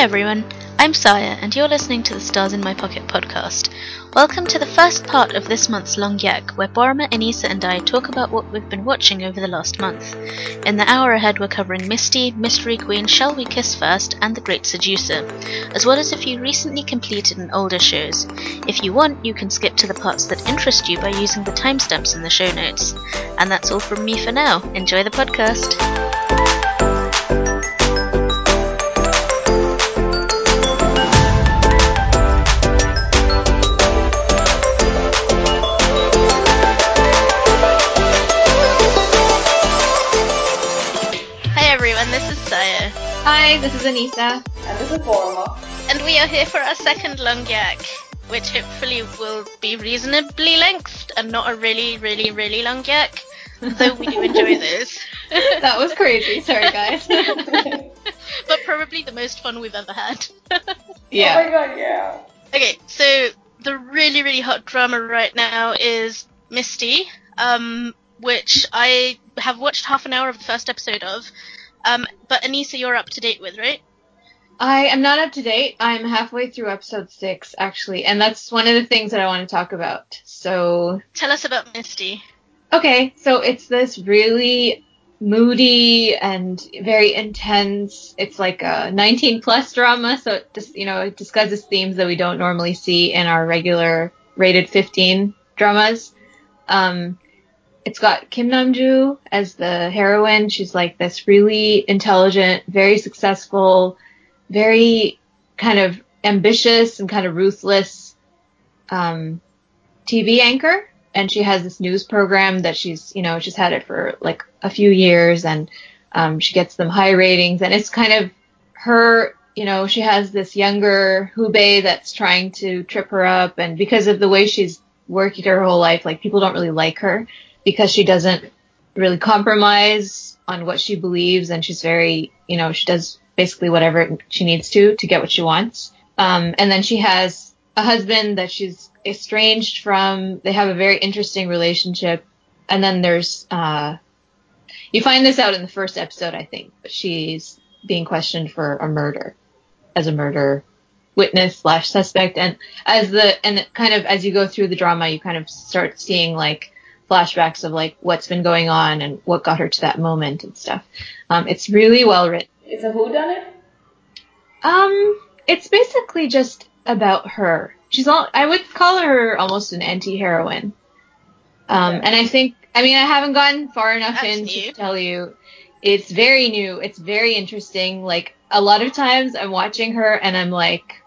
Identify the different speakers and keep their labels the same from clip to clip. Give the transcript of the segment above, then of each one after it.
Speaker 1: Hi everyone, I'm Saya, and you're listening to the Stars in My Pocket podcast. Welcome to the first part of this month's Long Yak, where Boroma, Anissa, and I talk about what we've been watching over the last month. In the hour ahead, we're covering Misty, Mystery Queen, Shall We Kiss First, and The Great Seducer, as well as a few recently completed and older shows. If you want, you can skip to the parts that interest you by using the timestamps in the show notes. And that's all from me for now. Enjoy the podcast. Hi, this is
Speaker 2: Anissa.
Speaker 3: And this is Boroma.
Speaker 1: and we are here for our second long yak, which hopefully will be reasonably lengthed and not a really, really, really long yak, though we do enjoy those.
Speaker 2: That was crazy. Sorry, guys.
Speaker 1: but probably the most fun we've ever had.
Speaker 2: yeah.
Speaker 3: Oh my god, yeah.
Speaker 1: okay, so the really, really hot drama right now is Misty, um, which I have watched half an hour of the first episode of. Um, but Anissa, you're up to date with, right?
Speaker 2: I am not up to date. I'm halfway through episode six, actually, and that's one of the things that I want to talk about. So,
Speaker 1: Tell us about Misty.
Speaker 2: okay, so it's this really moody and very intense. It's like a 19 plus drama, so it just you know it discusses themes that we don't normally see in our regular rated 15 dramas. Um, it's got Kim Namju as the heroine. She's like this really intelligent, very successful, very kind of ambitious and kind of ruthless um, TV anchor. And she has this news program that she's, you know, she's had it for like a few years and um, she gets them high ratings. And it's kind of her, you know, she has this younger hoobae that's trying to trip her up. And because of the way she's worked her whole life, like people don't really like her because she doesn't really compromise on what she believes and she's very, you know, she does basically whatever she needs to to get what she wants. Um, and then she has a husband that she's estranged from. They have a very interesting relationship. And then there's, uh, you find this out in the first episode, I think, but she's being questioned for a murder as a murder witness slash suspect. And as the, and kind of as you go through the drama, you kind of start seeing like, flashbacks of like what's been going on and what got her to that moment and stuff. Um, it's really well written.
Speaker 3: It's a whodunit?
Speaker 2: Um, it's basically just about her. She's all, I would call her almost an anti-heroine. Um,
Speaker 3: Okay.
Speaker 2: and I think, I mean, I haven't gotten far enough
Speaker 1: That's
Speaker 2: in
Speaker 1: new.
Speaker 2: to tell you. It's very new. It's very interesting. Like a lot of times I'm watching her and I'm like,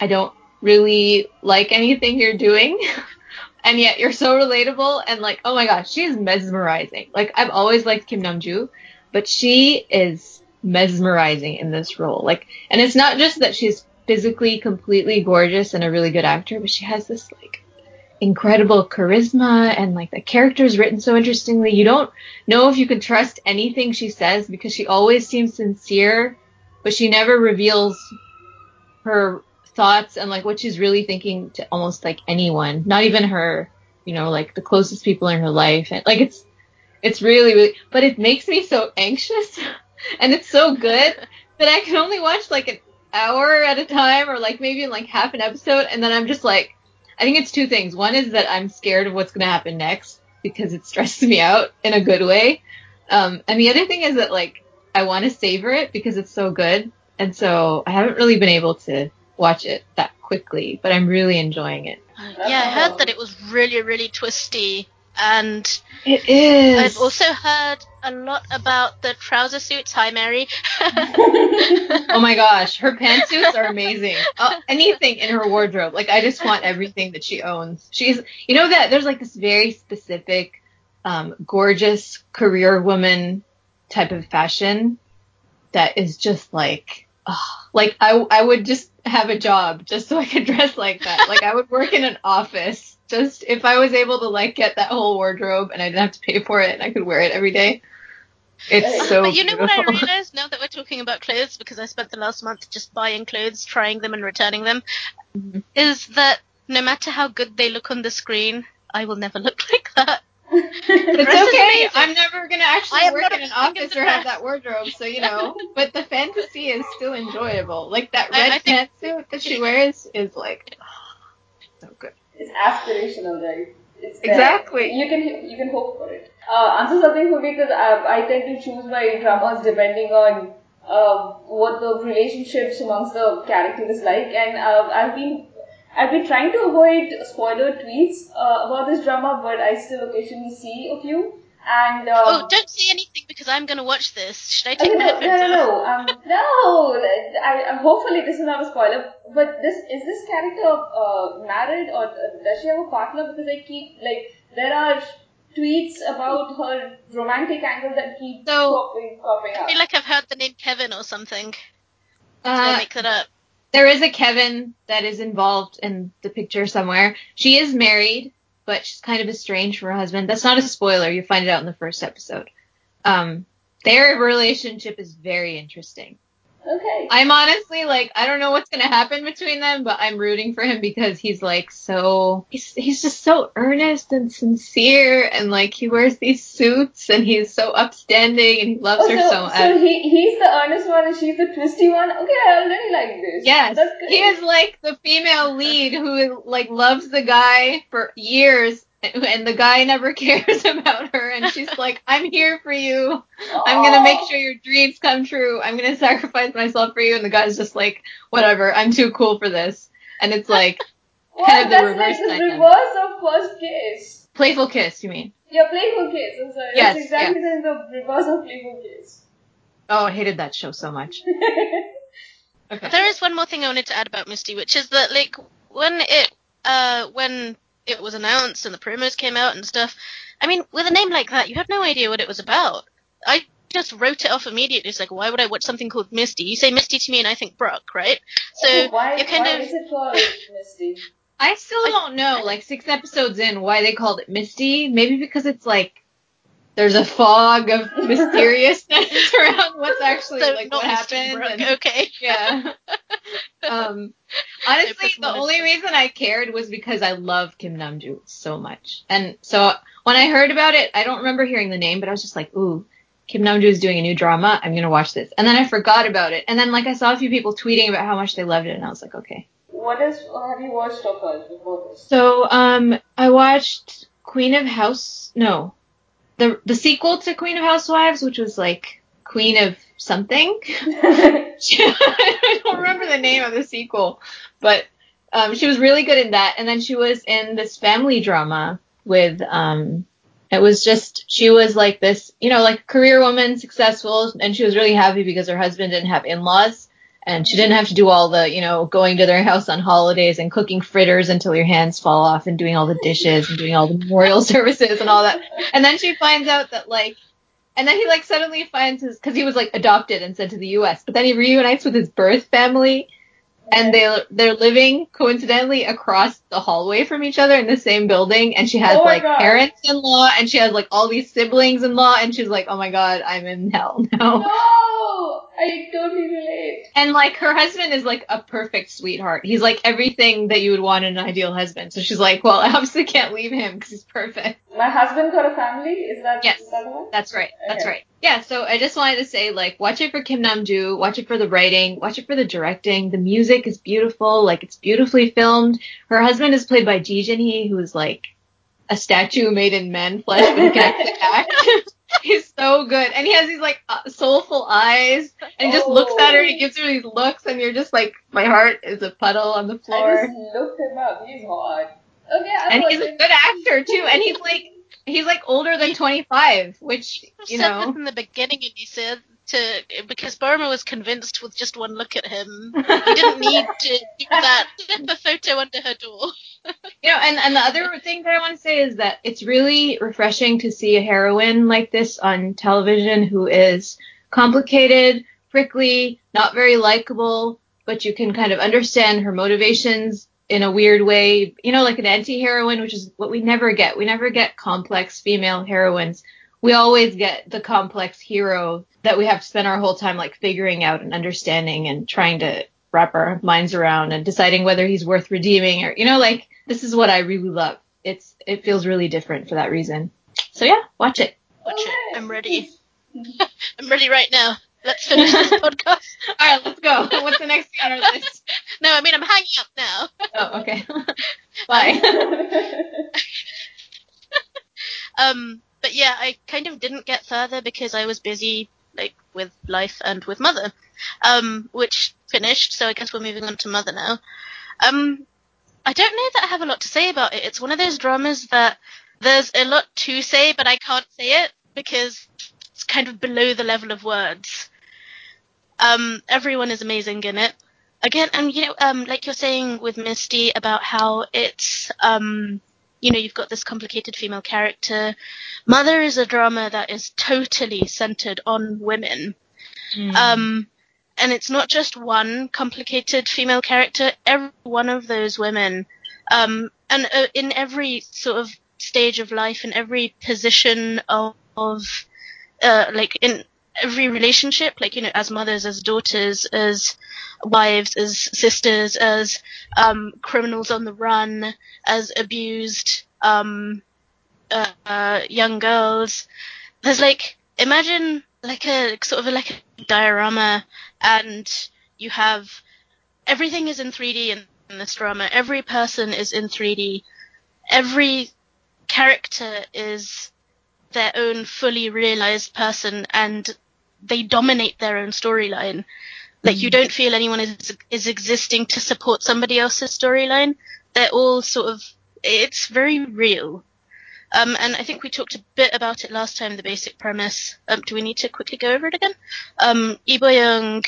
Speaker 2: I don't really like anything you're doing. and yet you're so relatable and like, oh my gosh, she is mesmerizing. Like I've always liked Kim Namju, but she is mesmerizing in this role. Like, and it's not just that she's physically completely gorgeous and a really good actor, but she has this like incredible charisma and like the character's written so interestingly. You don't know if you can trust anything she says because she always seems sincere, but she never reveals her thoughts and like what she's really thinking to almost like anyone, not even her, you know, like the closest people in her life. And like it's, it's really, really, but it makes me so anxious and it's so good that I can only watch like an hour at a time or like maybe like half an episode. And then I'm just like, I think it's two things. One is that I'm scared of what's going to happen next because it stresses me out in a good way. Um, and the other thing is that like I want to savor it because it's so good. And so I haven't really been able to watch it that quickly, but I'm really enjoying it.
Speaker 1: Yeah, I heard that it was really, really twisty, and
Speaker 2: It is.
Speaker 1: I've also heard a lot about the trouser suits. Hi, Mary.
Speaker 2: oh my gosh, her pantsuits are amazing. Uh, anything in her wardrobe, like I just want everything that she owns. She's, you know that there's like this very specific, um, gorgeous career woman type of fashion that is just like, oh, like I I would just have a job just so I could dress like that. Like I would work in an office just if I was able to like get that whole wardrobe and I didn't have to pay for it and I could wear it every day. It's so
Speaker 1: but you know what I
Speaker 2: beautiful.
Speaker 1: realized now that we're talking about clothes, because I spent the last month just buying clothes, trying them, and returning them,
Speaker 2: Mhm.
Speaker 1: is that no matter how good they look on the screen, I will never look like that.
Speaker 2: It's
Speaker 1: Dress
Speaker 2: okay. I'm never gonna actually
Speaker 1: am
Speaker 2: work in an office or have that wardrobe, so you know. But the fantasy is still enjoyable. Like that red
Speaker 1: I think-
Speaker 2: pantsuit that she wears is like so good.
Speaker 3: It's aspirational, right? It's there.
Speaker 2: Exactly.
Speaker 3: You can you can hope for it. Uh, answer something for me because I, I tend to choose my dramas depending on uh, what the relationships amongst the characters is like, and uh, I've been I've been trying to avoid spoiler tweets uh, about this drama, but I still occasionally see a few. And um,
Speaker 1: Oh, don't say anything because I'm going to watch this. Should I
Speaker 3: Okay,
Speaker 1: take my
Speaker 3: no, no, no, no, um, no. I, I hopefully this is not a spoiler. But this is this character uh, married or uh, does she have a partner? Because I keep like there are tweets about her romantic angle that keep
Speaker 2: So-
Speaker 3: popping, popping
Speaker 1: I
Speaker 3: up.
Speaker 1: feel like I've heard the name Kevin or something. Did I
Speaker 2: Uh,
Speaker 1: make that up?
Speaker 2: There is a Kevin that is involved in the picture somewhere. She is married, but she's kind of estranged from her husband. That's not a spoiler. You find it out in the first episode. Um, their relationship is very interesting.
Speaker 3: Okay.
Speaker 2: I'm honestly like I don't know what's gonna happen between them, but I'm rooting for him because he's like so he's he's just so earnest and sincere and like he wears these suits and he's so upstanding and he loves
Speaker 3: Oh,
Speaker 2: her
Speaker 3: so,
Speaker 2: so much.
Speaker 3: so he he's the earnest one and she's the twisty one. Okay, I already like this.
Speaker 2: Yes,
Speaker 3: that's good.
Speaker 2: he is like the female lead who like loves the guy for years, and and the guy never cares about her, and she's like, "I'm here for you. I'm gonna make sure your dreams come true. I'm gonna sacrifice myself for you." And the guy's just like, "Whatever, I'm too cool for this." And it's like
Speaker 3: Well,
Speaker 2: kind of the
Speaker 3: that's
Speaker 2: reverse
Speaker 3: like the reverse of first kiss
Speaker 2: playful kiss, you mean?
Speaker 3: Yeah, playful kiss I'm sorry.
Speaker 2: Yes,
Speaker 3: That's exactly the, the reverse of playful kiss
Speaker 2: Oh, I hated that show so much. Okay.
Speaker 1: There is one more thing I wanted to add about Misty, which is that like when it uh when it was announced and the promos came out and stuff, I mean, with a name like that, you have no idea what it was about. I just wrote it off immediately. It's like, why would I watch something called Misty? You say Misty to me, and I think Brock, right? So
Speaker 3: Oh, why,
Speaker 1: you're kind
Speaker 3: why
Speaker 1: of
Speaker 3: is it called Misty?
Speaker 2: I still
Speaker 1: I-
Speaker 2: don't know, like six episodes in, why they called it Misty. Maybe because it's like there's a fog of mysteriousness around what's actually
Speaker 1: so
Speaker 2: like
Speaker 1: not
Speaker 2: what happened. And-
Speaker 1: Okay.
Speaker 2: yeah. um, honestly, the only
Speaker 1: to-
Speaker 2: reason I cared was because I love Kim Namju so much, and so when I heard about it, I don't remember hearing the name, but I was just like, ooh. Kim Namju is doing a new drama. I'm gonna watch this, and then I forgot about it. And then like I saw a few people tweeting about how much they loved it, and I was like, okay.
Speaker 3: What is, have you watched of hers before this?
Speaker 2: So, um, I watched Queen of House. No, the the sequel to Queen of Housewives, which was like Queen of something. I don't remember the name of the sequel, but um, she was really good in that. And then she was in this family drama with um, it was just she was like this, you know, like career woman, successful, and she was really happy because her husband didn't have in-laws. And she didn't have to do all the, you know, going to their house on holidays and cooking fritters until your hands fall off and doing all the dishes and doing all the memorial services and all that. And then she finds out that like, and then he like suddenly finds his, cause he was like adopted and sent to the U.S. But then he reunites with his birth family and they they're living coincidentally across the hallway from each other in the same building and she has
Speaker 3: Oh
Speaker 2: like
Speaker 3: God.
Speaker 2: parents in law and she has like all these siblings in law and she's like oh my god i'm in hell now
Speaker 3: no! I totally relate.
Speaker 2: and like her husband is like a perfect sweetheart he's like everything that you would want in an ideal husband so she's like well i obviously can't leave him because he's perfect
Speaker 3: My husband got a family? Is that,
Speaker 2: Yes.
Speaker 3: is that one?
Speaker 2: That's right. That's
Speaker 3: Okay.
Speaker 2: right. Yeah, so I just wanted to say, like, watch it for Kim Namju, watch it for the writing, watch it for the directing. The music is beautiful, like, it's beautifully filmed. Her husband is played by Ji Jin-hee, who is, like, a statue made in man flesh, but can actually act. He's so good. And he has these, like, uh, soulful eyes, and he just looks at her, he gives her these looks, and you're just like, my heart is a puddle on the
Speaker 3: I
Speaker 2: floor.
Speaker 3: just looked him up. He's hot. Okay, I
Speaker 2: And he's a good actor, too, and he's, like, he's, like, older than 25, which, you
Speaker 1: said
Speaker 2: know.
Speaker 1: this in the beginning, and he said to because Boroma was convinced with just one look at him. He didn't need to do that. the photo under her door.
Speaker 2: You know, and, and the other thing that I want to say is that it's really refreshing to see a heroine like this on television who is complicated, prickly, not very likable, but you can kind of understand her motivations in a weird way. You know, like an anti-heroine, which is what we never get. We never get complex female heroines. We always get the complex hero that we have to spend our whole time like figuring out and understanding and trying to wrap our minds around and deciding whether he's worth redeeming or you know like this is what I really love. It's it feels really different for that reason. So yeah, watch it.
Speaker 1: Watch it. I'm ready. I'm ready right now. Let's finish this podcast.
Speaker 2: All right, let's go. What's the next thing on our list?
Speaker 1: No, I mean I'm hanging up now.
Speaker 2: Oh, okay. Bye.
Speaker 1: um, but yeah, I kind of didn't get further because I was busy like with life and with Mother, um, which finished. So I guess we're moving on to Mother now. Um, I don't know that I have a lot to say about it. It's one of those dramas that there's a lot to say, but I can't say it because it's kind of below the level of words. Um, everyone is amazing in it. Again, and you know, um, like you're saying with Misty about how it's, um, you know, you've got this complicated female character. Mother is a drama that is totally centered on women.
Speaker 2: Mm.
Speaker 1: Um, and it's not just one complicated female character. Every one of those women, um, and uh, in every sort of stage of life, in every position of, of uh, like in every relationship, like you know, as mothers, as daughters, as wives, as sisters, as um, criminals on the run, as abused um, uh, uh, young girls. There's like imagine like a sort of a, like a diorama, and you have everything is in 3D in, in this drama. Every person is in 3D. Every character is their own fully realized person, and they dominate their own storyline. Like you don't feel anyone is is existing to support somebody else's storyline. They're all sort of it's very real. Um, and I think we talked a bit about it last time, the basic premise. Um, do we need to quickly go over it again? Um, Lee Bo-young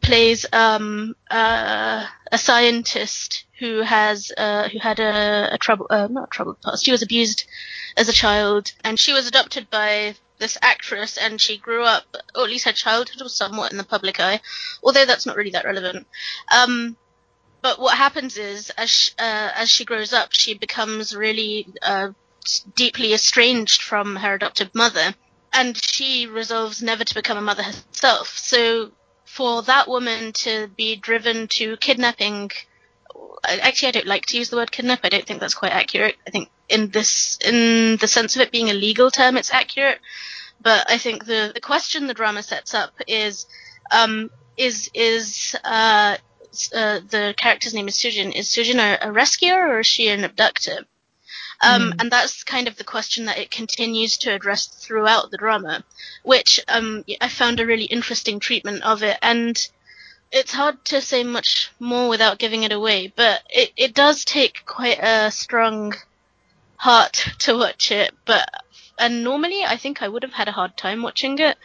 Speaker 1: plays um, uh, a scientist who has uh, who had a, a trouble uh, not a troubled past. She was abused as a child, and she was adopted by this actress, and she grew up, or at least her childhood was somewhat in the public eye, although that's not really that relevant. Um, but what happens is, as she, uh, as she grows up, she becomes really uh, deeply estranged from her adoptive mother, and she resolves never to become a mother herself. So, for that woman to be driven to kidnapping, actually, I don't like to use the word kidnap. I don't think that's quite accurate. I think in this, in the sense of it being a legal term, it's accurate. But I think the the question the drama sets up is, um, is is uh, uh, the character's name is Sujin. Is Sujin a, a rescuer or is she an abductor? Um,
Speaker 2: Mm.
Speaker 1: And that's kind of the question that it continues to address throughout the drama, which um, I found a really interesting treatment of it. And it's hard to say much more without giving it away, but it, it does take quite a strong heart to watch it. But and normally I think I would have had a hard time watching it.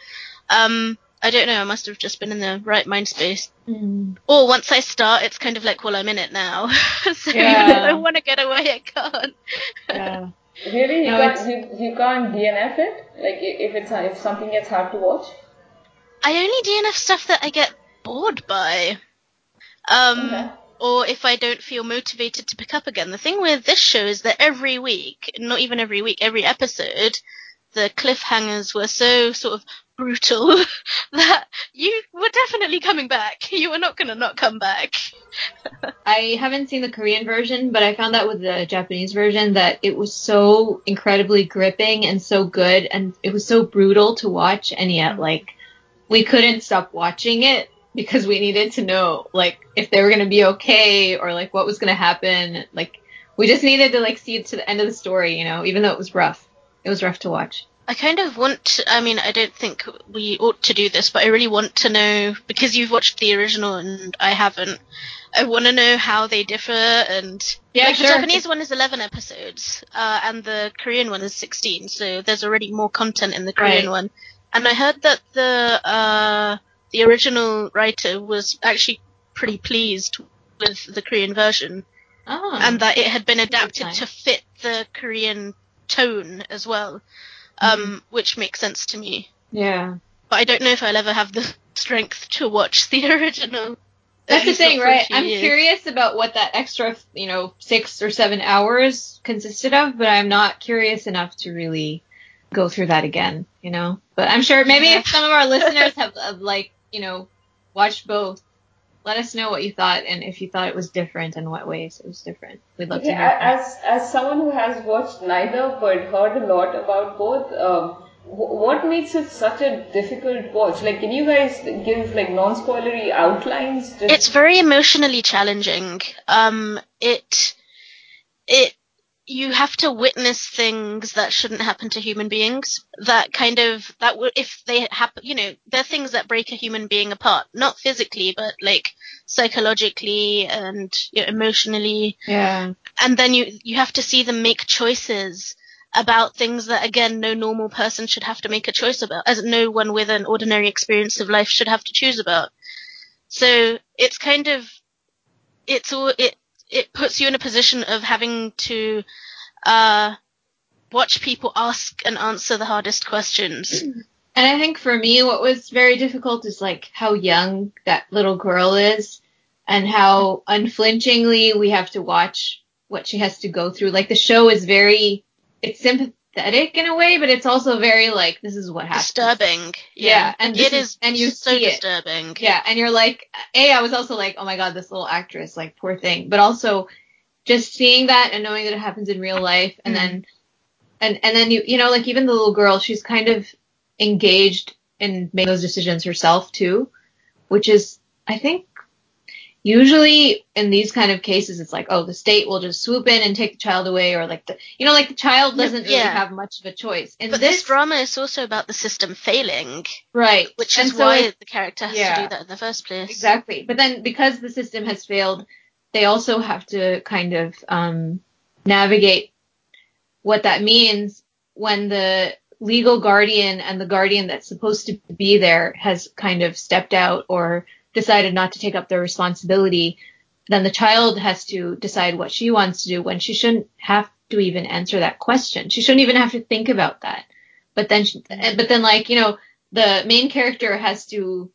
Speaker 1: Um, I don't know. I must have just been in the right mind space.
Speaker 2: Mm.
Speaker 1: Or once I start, it's kind of like, well, I'm in it now. so
Speaker 2: Yeah.
Speaker 1: if I want to get away, I can't.
Speaker 2: Yeah.
Speaker 3: Really, you
Speaker 2: No,
Speaker 3: can't
Speaker 2: it's-
Speaker 3: you, you can't DNF it? Like if it's if something gets hard to watch?
Speaker 1: I only DNF stuff that I get bored by. Um,
Speaker 3: Okay.
Speaker 1: or if I don't feel motivated to pick up again. The thing with this show is that every week, not even every week, every episode, the cliffhangers were so sort of brutal that you were definitely coming back. You were not going to not come back.
Speaker 2: I haven't seen the Korean version, but I found out with the Japanese version that it was so incredibly gripping and so good, and it was so brutal to watch, and yet like we couldn't stop watching it because we needed to know like if they were gonna be okay or like what was gonna happen. Like we just needed to like see it to the end of the story, you know, even though it was rough. It was rough to watch.
Speaker 1: I kind of want to, I mean, I don't think we ought to do this, but I really want to know, because you've watched the original and I haven't, I want to know how they differ and,
Speaker 2: Yeah,
Speaker 1: like
Speaker 2: sure.
Speaker 1: the Japanese one is 11 episodes, uh, and the Korean one is 16, so there's already more content in the Korean
Speaker 2: Right.
Speaker 1: one. And I heard that the, uh, the original writer was actually pretty pleased with the Korean version,
Speaker 2: Oh.
Speaker 1: and that it had been
Speaker 2: That's a good
Speaker 1: adapted to fit the Korean tone as well, um, which makes sense to me.
Speaker 2: yeah.
Speaker 1: But I don't know if I'll ever have the strength to watch the original.
Speaker 2: That's the thing, right? I'm
Speaker 1: years.
Speaker 2: curious about what that extra, you know, six or seven hours consisted of, but I'm not curious enough to really go through that again, you know? But I'm sure maybe
Speaker 1: Yeah.
Speaker 2: if some of our listeners have, have like, you know, watched both, let us know what you thought and if you thought it was different and what ways it was different. We'd love
Speaker 3: Okay,
Speaker 2: to hear. from you.
Speaker 3: as as someone who has watched neither but heard a lot about both, um, what makes it such a difficult watch? Like, can you guys give like non-spoilery outlines? Just
Speaker 1: It's very emotionally challenging. Um, it, it, you have to witness things that shouldn't happen to human beings. That kind of that would if they happen, you know, they're things that break a human being apart, not physically, but like psychologically and you know, emotionally.
Speaker 2: Yeah.
Speaker 1: And then you you have to see them make choices about things that again no normal person should have to make a choice about, as no one with an ordinary experience of life should have to choose about. So it's kind of it's all it it puts you in a position of having to uh watch people ask and answer the hardest questions.
Speaker 2: And I think for me, what was very difficult is like how young that little girl is and how unflinchingly we have to watch what she has to go through. Like the show is very, it's sympathetic in a way, but it's also very like, this is what happens.
Speaker 1: Disturbing.
Speaker 2: Yeah, and
Speaker 1: and it
Speaker 2: is-
Speaker 1: is
Speaker 2: and you
Speaker 1: so
Speaker 2: see it.
Speaker 1: disturbing.
Speaker 2: Yeah, and you're like, A, I was also like, oh my god, this little actress, like, poor thing. But also, just seeing that and knowing that it happens in real life, and
Speaker 1: Mm.
Speaker 2: then, and and then you, you know, like even the little girl, she's kind of engaged in making those decisions herself too, which is, I think, usually in these kind of cases, it's like, oh, the state will just swoop in and take the child away, or like the, you know, like the child doesn't really have much of a choice. In
Speaker 1: But this, drama is also about the system failing,
Speaker 2: right,
Speaker 1: which is
Speaker 2: so
Speaker 1: why the character has
Speaker 2: yeah.
Speaker 1: to do that in the first place.
Speaker 2: Exactly. But then because the system has failed, they also have to kind of um, navigate what that means when the legal guardian and the guardian that's supposed to be there has kind of stepped out or decided not to take up their responsibility. Then the child has to decide what she wants to do when she shouldn't have to even answer that question. She shouldn't even have to think about that. But then, she, but then like, you know, the main character has to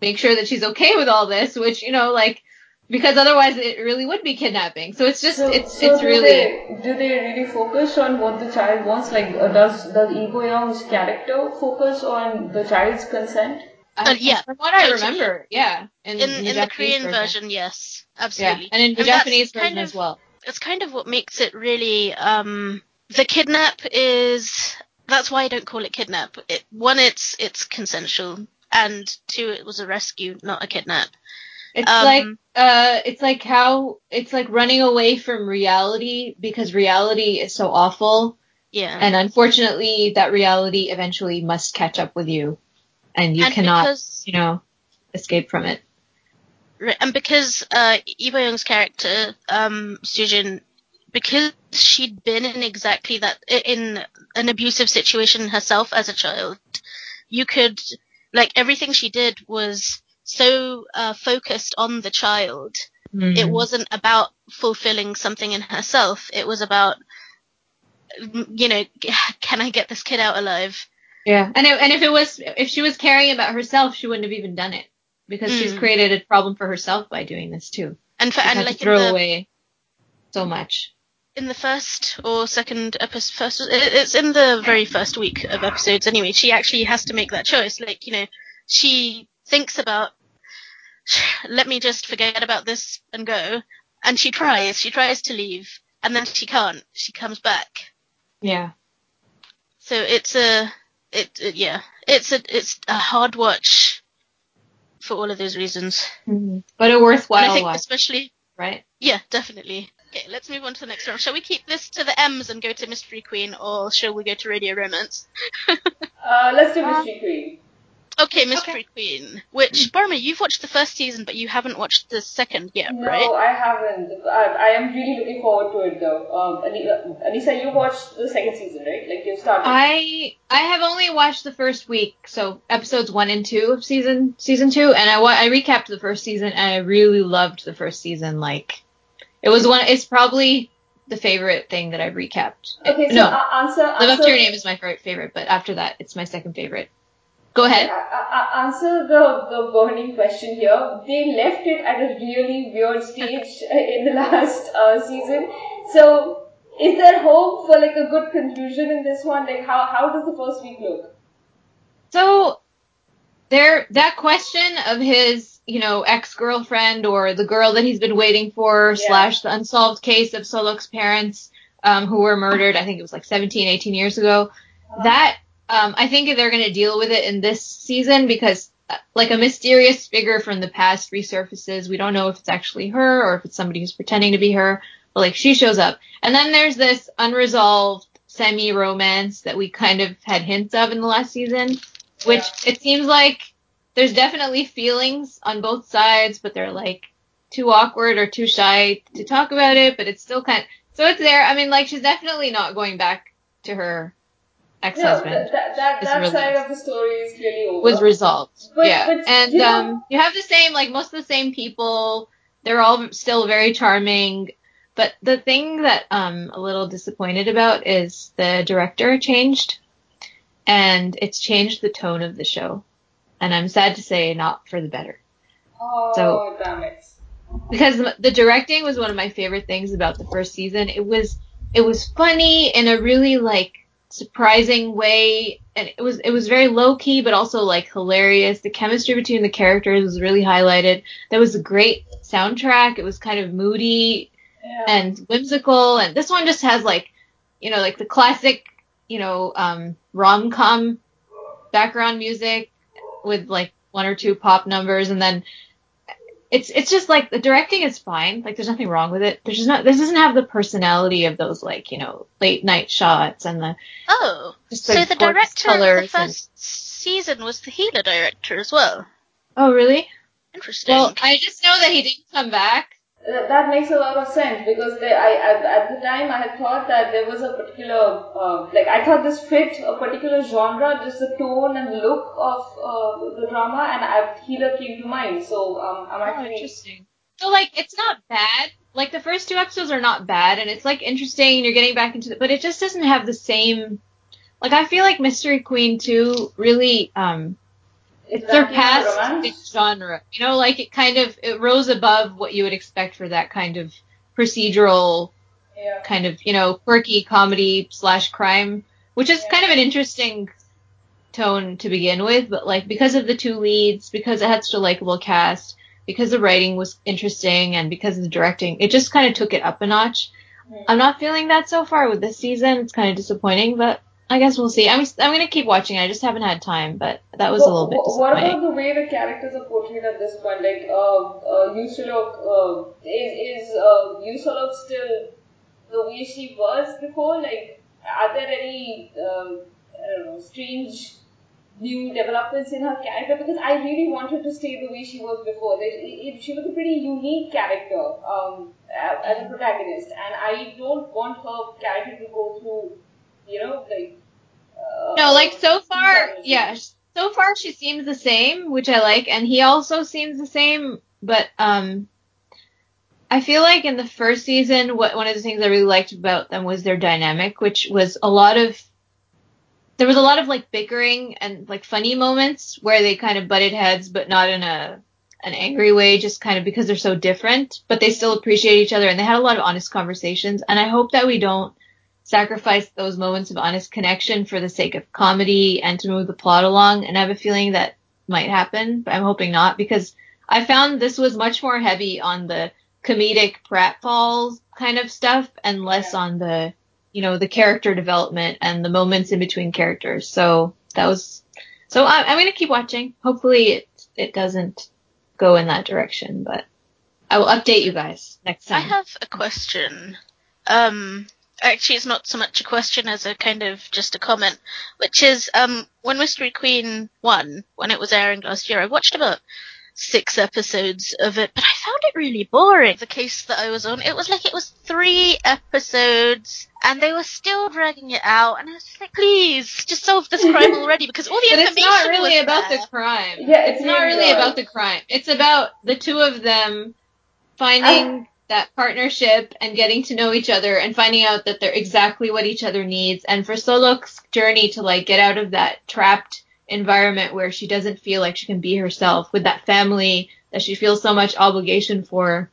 Speaker 2: make sure that she's okay with all this, which you know, like because otherwise it really would be kidnapping. So it's just
Speaker 3: So,
Speaker 2: it's
Speaker 3: so
Speaker 2: it's
Speaker 3: do
Speaker 2: really
Speaker 3: they, do they really focus on what the child wants? Like, uh, does does Bo Young's character focus on the child's consent?
Speaker 2: I-
Speaker 1: Uh, yeah,
Speaker 2: from what I remember, yeah, in,
Speaker 1: In in the
Speaker 2: Japanese
Speaker 1: Korean version, yes,
Speaker 2: yeah,
Speaker 1: absolutely.
Speaker 2: and in the
Speaker 1: And
Speaker 2: Japanese version
Speaker 1: of-
Speaker 2: as well.
Speaker 1: it's kind of what makes it really um the kidnap is that's why I don't call it kidnap. It, one, it's it's consensual, and two, it was a rescue, not a kidnap.
Speaker 2: It's
Speaker 1: Um,
Speaker 2: like uh, it's like how it's like running away from reality because reality is so awful,
Speaker 1: Yeah,
Speaker 2: and unfortunately, that reality eventually must catch up with you, and you
Speaker 1: and
Speaker 2: cannot,
Speaker 1: because
Speaker 2: you know, escape from it.
Speaker 1: And because uh, Bo Young's character, um, Sujin, because she'd been in exactly that in an abusive situation herself as a child, you could like everything she did was so uh, focused on the child.
Speaker 2: Mm-hmm.
Speaker 1: It wasn't about fulfilling something in herself. It was about you know, can I get this kid out alive?
Speaker 2: Yeah, and it, and if it was if she was caring about herself, she wouldn't have even done it because she's
Speaker 1: Mm.
Speaker 2: created a problem for herself by doing this too.
Speaker 1: And for
Speaker 2: She's
Speaker 1: and like
Speaker 2: to throw
Speaker 1: the
Speaker 2: away so much.
Speaker 1: in the first or second episode, first it's in the very first week of episodes anyway. She actually has to make that choice. Like you know, she thinks about, let me just forget about this and go, and she tries. She tries to leave, and then she can't. She comes back.
Speaker 2: Yeah.
Speaker 1: So it's a, it, it yeah, it's a it's a hard watch for all of those reasons.
Speaker 2: But a
Speaker 1: And
Speaker 2: worthwhile
Speaker 1: I think
Speaker 2: watch,
Speaker 1: especially
Speaker 2: right?
Speaker 1: Yeah, definitely. Okay, let's move on to the next round. Shall we keep this to the M's and go to Mystery Queen, or shall we go to Radio Romance?
Speaker 3: Uh, let's do
Speaker 2: Uh,
Speaker 3: Mystery Queen.
Speaker 1: Okay, Mystery Queen. Which, Boroma, you've watched the first season, but you haven't watched the second yet,
Speaker 3: No,
Speaker 1: right?
Speaker 3: I haven't. I, I am really looking forward to it though. Um, Ani- uh, Anissa, you watched the second season, right? Like you started.
Speaker 2: I I have only watched the first week, so episodes one and two of season season two, and I I recapped the first season, and I really loved the first season. Like, it was one. It's probably the favorite thing that I've recapped.
Speaker 3: okay, so
Speaker 2: no,
Speaker 3: uh, answer.
Speaker 2: Live
Speaker 3: answer
Speaker 2: Up to Your Name is my favorite, favorite, but after that, it's my second favorite. Go ahead.
Speaker 3: Uh, answer the, the burning question here. They left it at a really weird stage in the last uh, season. So, is there hope for like a good conclusion in this one? Like, how, how does the first week look?
Speaker 2: So, there that question of his, you know, ex-girlfriend or the girl that he's been waiting for
Speaker 3: Yeah.
Speaker 2: slash the unsolved case of Solok's parents um, who were murdered, I think it was like 17, 18 years ago. That um, I think they're going to deal with it in this season because uh, like a mysterious figure from the past resurfaces. We don't know if it's actually her or if it's somebody who's pretending to be her, but like she shows up. And then there's this unresolved semi romance that we kind of had hints of in the last season, which it seems like there's definitely feelings on both sides, but they're like too awkward or too shy to talk about it, but it's still kind of, so it's there. I mean, like she's definitely not going back to her ex-husband
Speaker 3: that, that, that, that side of the story is clearly over.
Speaker 2: was resolved.
Speaker 3: But-
Speaker 2: yeah,
Speaker 3: but,
Speaker 2: and
Speaker 3: you know-
Speaker 2: um, you have the same like most of the same people. They're all still very charming. But the thing that I'm a little disappointed about is the director changed, and it's changed the tone of the show. And I'm sad to say, not for the better.
Speaker 3: Oh,
Speaker 2: So-
Speaker 3: damn it.
Speaker 2: because the- the directing was one of my favorite things about the first season. It was it was funny in a really like surprising way, and it was it was very low key but also like hilarious. The chemistry between the characters was really highlighted. There was a great soundtrack. It was kind of moody
Speaker 3: Yeah.
Speaker 2: and whimsical, and this one just has like you know like the classic you know um, rom com background music with like one or two pop numbers, and then it's it's just like the directing is fine. Like there's nothing wrong with it. There's just not this doesn't have the personality of those like you know late night shots and the
Speaker 1: Oh,
Speaker 2: just
Speaker 1: so the director of the
Speaker 2: colors. and-
Speaker 1: first season was the healer director as well.
Speaker 2: oh really?
Speaker 1: Interesting.
Speaker 2: Well, I just know that he didn't come back.
Speaker 3: That makes a lot of sense because they, I, at, at the time I had thought that there was a particular, uh, like I thought this fit a particular genre, just the tone and look of uh, the drama, and I, Healer came to mind. So um, I'm
Speaker 2: Oh, interesting. So like it's not bad. Like the first two episodes are not bad, and it's like interesting. and You're getting back into it, but it just doesn't have the same. Like I feel like Mystery Queen two really um it surpassed its genre. You know, like it kind of it rose above what you would expect for that kind of procedural
Speaker 3: yeah.
Speaker 2: kind of you know quirky comedy slash crime, which is
Speaker 3: Yeah.
Speaker 2: kind of an interesting tone to begin with. But like because of the two leads, because it had such a likable cast, because the writing was interesting, and because of the directing, it just kind of took it up a notch.
Speaker 3: Mhm.
Speaker 2: I'm not feeling that so far with this season. It's kind of disappointing, but I guess we'll see. I'm I'm gonna keep watching. I just haven't had time, but that was a little bit
Speaker 3: What- What about the way the characters are portrayed at this point? Like, uh, uh, Yusolok, uh, is, is, uh, Yusolok still the way she was before? Like, are there any, um, I don't know, strange new developments in her character? Because I really wanted to stay the way she was before. Like, it, it, she was a pretty unique character, um, as a protagonist, and I don't want her character to go through, you know, like, uh,
Speaker 2: No, like so far, yeah, so far she seems the same, which I like, and he also seems the same, but um I feel like in the first season what one of the things I really liked about them was their dynamic, which was a lot of there was a lot of like bickering and like funny moments where they kind of butted heads but not in a an angry way just kind of because they're so different, but they still appreciate each other and they had a lot of honest conversations and I hope that we don't sacrifice those moments of honest connection for the sake of comedy and to move the plot along. And I have a feeling that might happen, but I'm hoping not because I found this was much more heavy on the comedic pratfalls kind of stuff and less
Speaker 3: Yeah.
Speaker 2: on the, you know, the character development and the moments in between characters. So that was, so I, I'm going to keep watching. Hopefully it, it doesn't go in that direction, but I will update you guys next time.
Speaker 1: I have a question. Um, actually, it's not so much a question as a kind of just a comment, which is um, when Mystery Queen won, when it was airing last year, I watched about six episodes of it, but I found it really boring. The case that I was on, it was like it was three episodes, and they were still dragging it out, and I was just like, please, just solve this crime already, because all the
Speaker 2: But it's not really
Speaker 1: was
Speaker 2: about
Speaker 1: there.
Speaker 2: the crime.
Speaker 3: Yeah,
Speaker 2: it's
Speaker 3: it's
Speaker 2: not
Speaker 3: really
Speaker 2: really about the crime. It's about the two of them finding that partnership and getting to know each other and finding out that they're exactly what each other needs. And for Solok's journey to like get out of that trapped environment where she doesn't feel like she can be herself with that family that she feels so much obligation for,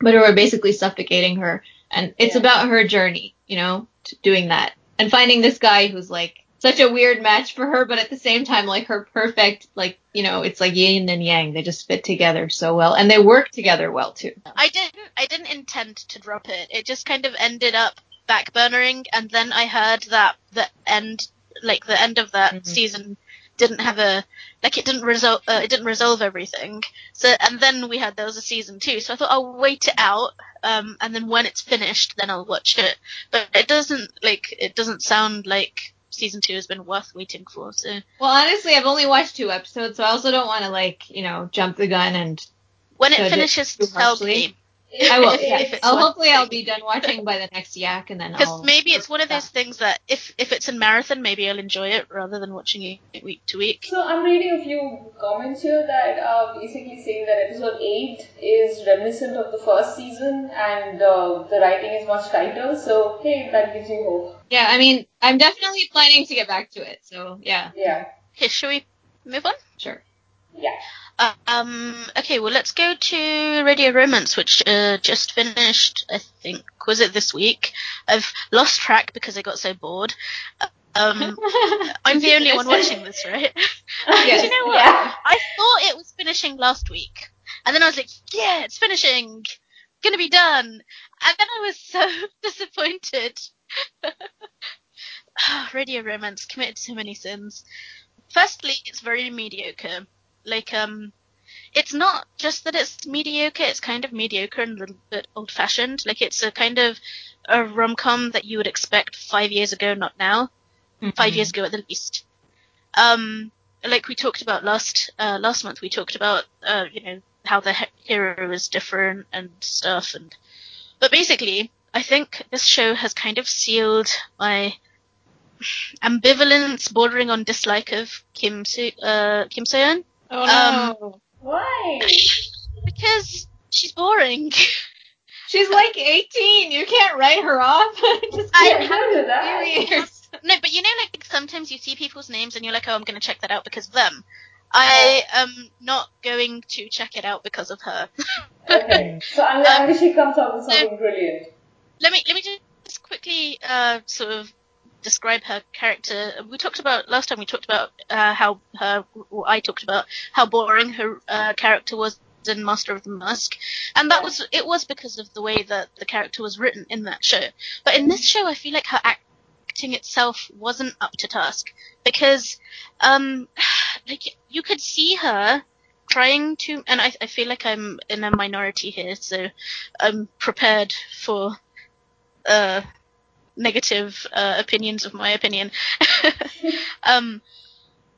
Speaker 2: but who are basically suffocating her. And it's
Speaker 3: Yeah.
Speaker 2: about her journey, you know, to doing that and finding this guy who's like such a weird match for her, but at the same time, like her perfect, like you know, it's like yin and yang. They just fit together so well, and they work together well too.
Speaker 1: I didn't I didn't intend to drop it. It just kind of ended up backburnering, and then I heard that the end, like the end of that
Speaker 2: Mhm.
Speaker 1: season, didn't have a like it didn't resolve uh, it didn't resolve everything. So and then we had there was a season two. So I thought I'll wait it out, um, and then when it's finished, then I'll watch it. But it doesn't like it doesn't sound like season two has been worth waiting for. So
Speaker 2: Well, honestly, I've only watched two episodes, so I also don't want to like you know jump the gun and
Speaker 1: when it finishes, tell me.
Speaker 2: I will.
Speaker 1: If-
Speaker 2: yeah. I'll
Speaker 1: worth
Speaker 2: hopefully I'll be done watching by the next yak, and then
Speaker 1: Because
Speaker 2: I'll.
Speaker 1: maybe it's one of
Speaker 2: Yeah.
Speaker 1: those things that if if it's in marathon, maybe I'll enjoy it rather than watching it week to week.
Speaker 3: So I'm reading a few comments here that are basically saying that episode 8 is reminiscent of the first season and uh, the writing is much tighter. So hey, that gives you hope.
Speaker 2: Yeah, I mean, I'm definitely planning to get back to it. So yeah,
Speaker 3: Yeah.
Speaker 1: Okay, shall we move on?
Speaker 2: sure.
Speaker 3: Yeah.
Speaker 1: Um. Okay. Well, let's go to Radio Romance, which uh, just finished. I think was it this week? I've lost track because I got so bored. Um, I'm the only one watching this, right?
Speaker 2: Yes.
Speaker 1: Do you know what?
Speaker 3: Yeah.
Speaker 1: I thought it was finishing last week, and then I was like, "Yeah, it's finishing, gonna be done," and then I was so disappointed. Radio Romance committed so many sins. Firstly, it's very mediocre. Like, um, it's not just that it's mediocre; it's kind of mediocre and a little bit old-fashioned. Like, it's a kind of a rom-com that you would expect five years ago, not now five years ago at the least. Um, like we talked about last uh, last month, we talked about uh, you know how the he- hero is different and stuff, and but basically, I think this show has kind of sealed my ambivalence bordering on dislike of Kim Se- uh, Kim So-hyun
Speaker 2: Oh
Speaker 1: Um,
Speaker 2: no.
Speaker 3: Why?
Speaker 1: because she's boring.
Speaker 2: She's like 18. You can't write her off. Just
Speaker 1: I
Speaker 3: Yeah, don't do that.
Speaker 2: years.
Speaker 1: no, but you know, like sometimes you see people's names and you're like, oh, I'm going to check that out because of them. I am not going to check it out because of her.
Speaker 3: Okay. So unless, unless she comes up with something brilliant.
Speaker 1: let me let me just quickly uh, sort of describe her character. We talked about last time. We talked about uh, how her. Well, I talked about how boring her uh, character was in Master of the Mask, and that was it was because of the way that the character was written in that show. But in this show, I feel like her acting itself wasn't up to task because, um, like you could see her trying to, and I, I feel like I'm in a minority here, so I'm prepared for uh, negative uh, opinions of my opinion. um,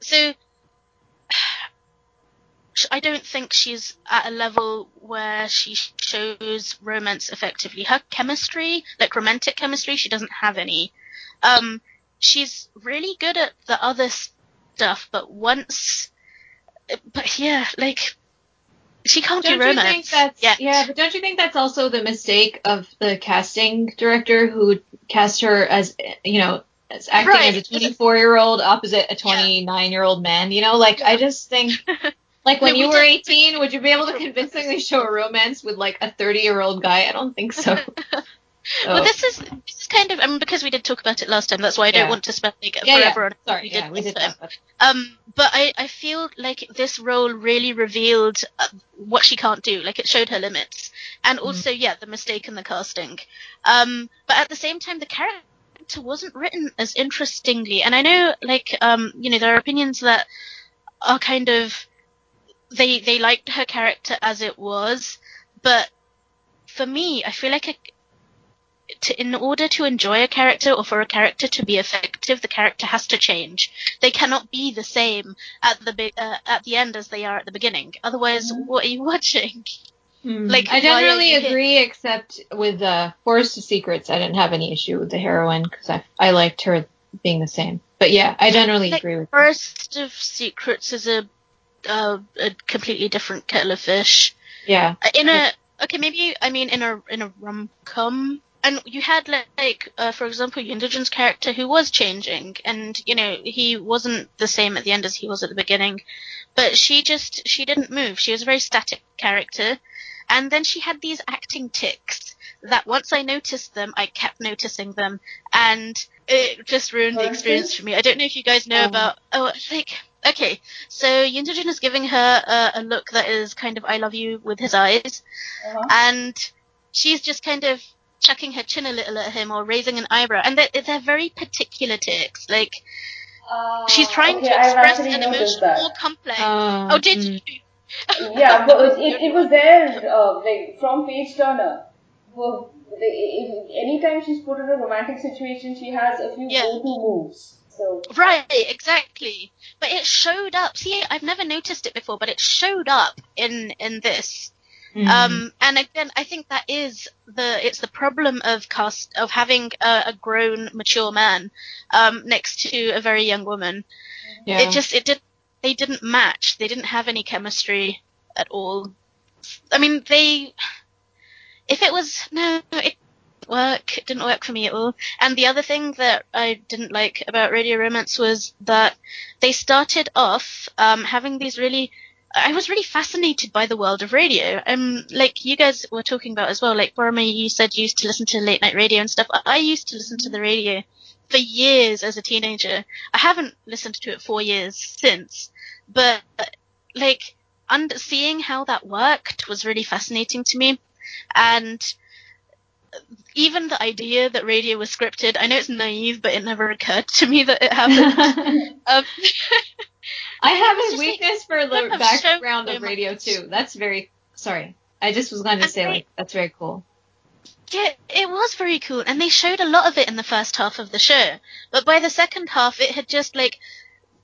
Speaker 1: so I don't think she's at a level where she shows romance effectively. Her chemistry, like romantic chemistry, she doesn't have any. Um, she's really good at the other stuff, but once, but yeah, like she can't
Speaker 2: Don't
Speaker 1: do
Speaker 2: you
Speaker 1: romance.
Speaker 2: think that's
Speaker 1: yet.
Speaker 2: yeah? But don't you think that's also the mistake of the casting director who cast her as you know as acting
Speaker 1: Right.
Speaker 2: as a 24 year old opposite a 29 year old man? You know, like I just think. Like when
Speaker 1: No,
Speaker 2: you
Speaker 1: we
Speaker 2: were 18, would you be able to convincingly show a romance with like a 30 year old guy? I don't think so.
Speaker 1: Well, this is this is kind of I mean because we did talk about it last time. That's why I don't
Speaker 2: Yeah.
Speaker 1: want to spend like
Speaker 2: yeah, yeah.
Speaker 1: forever on it.
Speaker 2: Sorry,
Speaker 1: we
Speaker 2: yeah,
Speaker 1: did
Speaker 2: we
Speaker 1: last
Speaker 2: did
Speaker 1: time.
Speaker 2: it.
Speaker 1: Um, but I, I feel like this role really revealed uh, what she can't do. Like it showed her limits, and also yeah, the mistake in the casting. Um, but at the same time, the character wasn't written as interestingly. And I know, like, um, you know, there are opinions that are kind of they they liked her character as it was, but for me, I feel like a, to, in order to enjoy a character or for a character to be effective, the character has to change. They cannot be the same at the be- uh, at the end as they are at the beginning. Otherwise, what are you watching? Like,
Speaker 2: I
Speaker 1: why are
Speaker 2: generally
Speaker 1: you hit-
Speaker 2: agree, except with uh, Forest of Secrets, I didn't have any issue with the heroine because I I liked her being the same. But yeah, I generally
Speaker 1: Like,
Speaker 2: agree with.
Speaker 1: Forest of Secrets is a uh, a completely different kettle of fish.
Speaker 2: Yeah,
Speaker 1: Uh, In a okay, maybe I mean in a in a rom com, and you had like uh, for example, Yoon Doo-joon's character who was changing, and you know he wasn't the same at the end as he was at the beginning, but she just she didn't move. She was a very static character, and then she had these acting ticks that once I noticed them, I kept noticing them, and it just ruined the experience for me. I don't know if you guys know
Speaker 2: Oh.
Speaker 1: about. Oh, like okay, so Yunjin is giving her a, a look that is kind of "I love you" with his eyes,
Speaker 3: Uh-huh.
Speaker 1: and she's just kind of chucking her chin a little at him or raising an eyebrow, and they're, they're very particular ticks. Like
Speaker 3: Uh,
Speaker 1: she's trying
Speaker 3: okay,
Speaker 1: to express an emotion
Speaker 3: that.
Speaker 1: more complex.
Speaker 2: Um,
Speaker 1: oh, did
Speaker 2: mm.
Speaker 1: you?
Speaker 3: yeah, but it, it was there, uh, like, from Page Turner. Well, the, if, anytime she's put in a romantic situation, she has a few
Speaker 1: Yeah.
Speaker 3: go-to moves. So,
Speaker 1: Right, exactly. But it showed up. See, I've never noticed it before, but it showed up in in this.
Speaker 2: Mm.
Speaker 1: Um, and again, I think that is the it's the problem of cast of having a, a grown, mature man um, next to a very young woman.
Speaker 2: yeah.
Speaker 1: It just it did they didn't match. They didn't have any chemistry at all. I mean, they if it was no, it didn't work. It didn't work for me at all. And the other thing that I didn't like about Radio Romance was that they started off um, having these really. I was really fascinated by the world of radio. Um, like you guys were talking about as well. Like Boroma, you said you used to listen to late night radio and stuff. I- I used to listen to the radio for years as a teenager. I haven't listened to it for years since, but like under seeing how that worked was really fascinating to me, and even the idea that radio was scripted. I know it's naive, but it never occurred to me that it happened. um,
Speaker 2: I have a weakness for the
Speaker 1: kind of show
Speaker 2: background of radio too. That's very sorry. I just was going to say like that's very cool.
Speaker 1: Yeah, it was very cool, and they showed a lot of it in the first half of the show. But by the second half, it had just like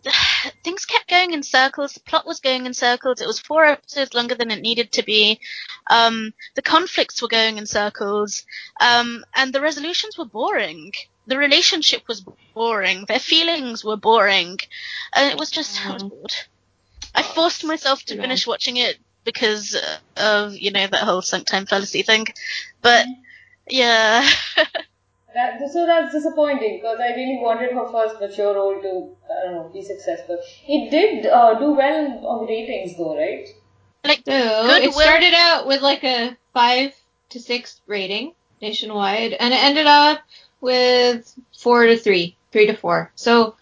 Speaker 1: things kept going in circles. The plot was going in circles. It was four episodes longer than it needed to be. Um, the conflicts were going in circles, um, and the resolutions were boring. The relationship was boring. Their feelings were boring, and it was just I was bored. I forced myself to
Speaker 2: Too bad.
Speaker 1: finish watching it because uh, of you know that whole sunk time fallacy thing, but yeah.
Speaker 3: that, so that's disappointing because I really wanted her first mature role to, I don't know, be successful. It did uh, do well on the ratings though, right?
Speaker 1: like
Speaker 2: So it
Speaker 1: Goodwill-
Speaker 2: started out with like a five to six rating nationwide, and it ended up with four to three, three to four. So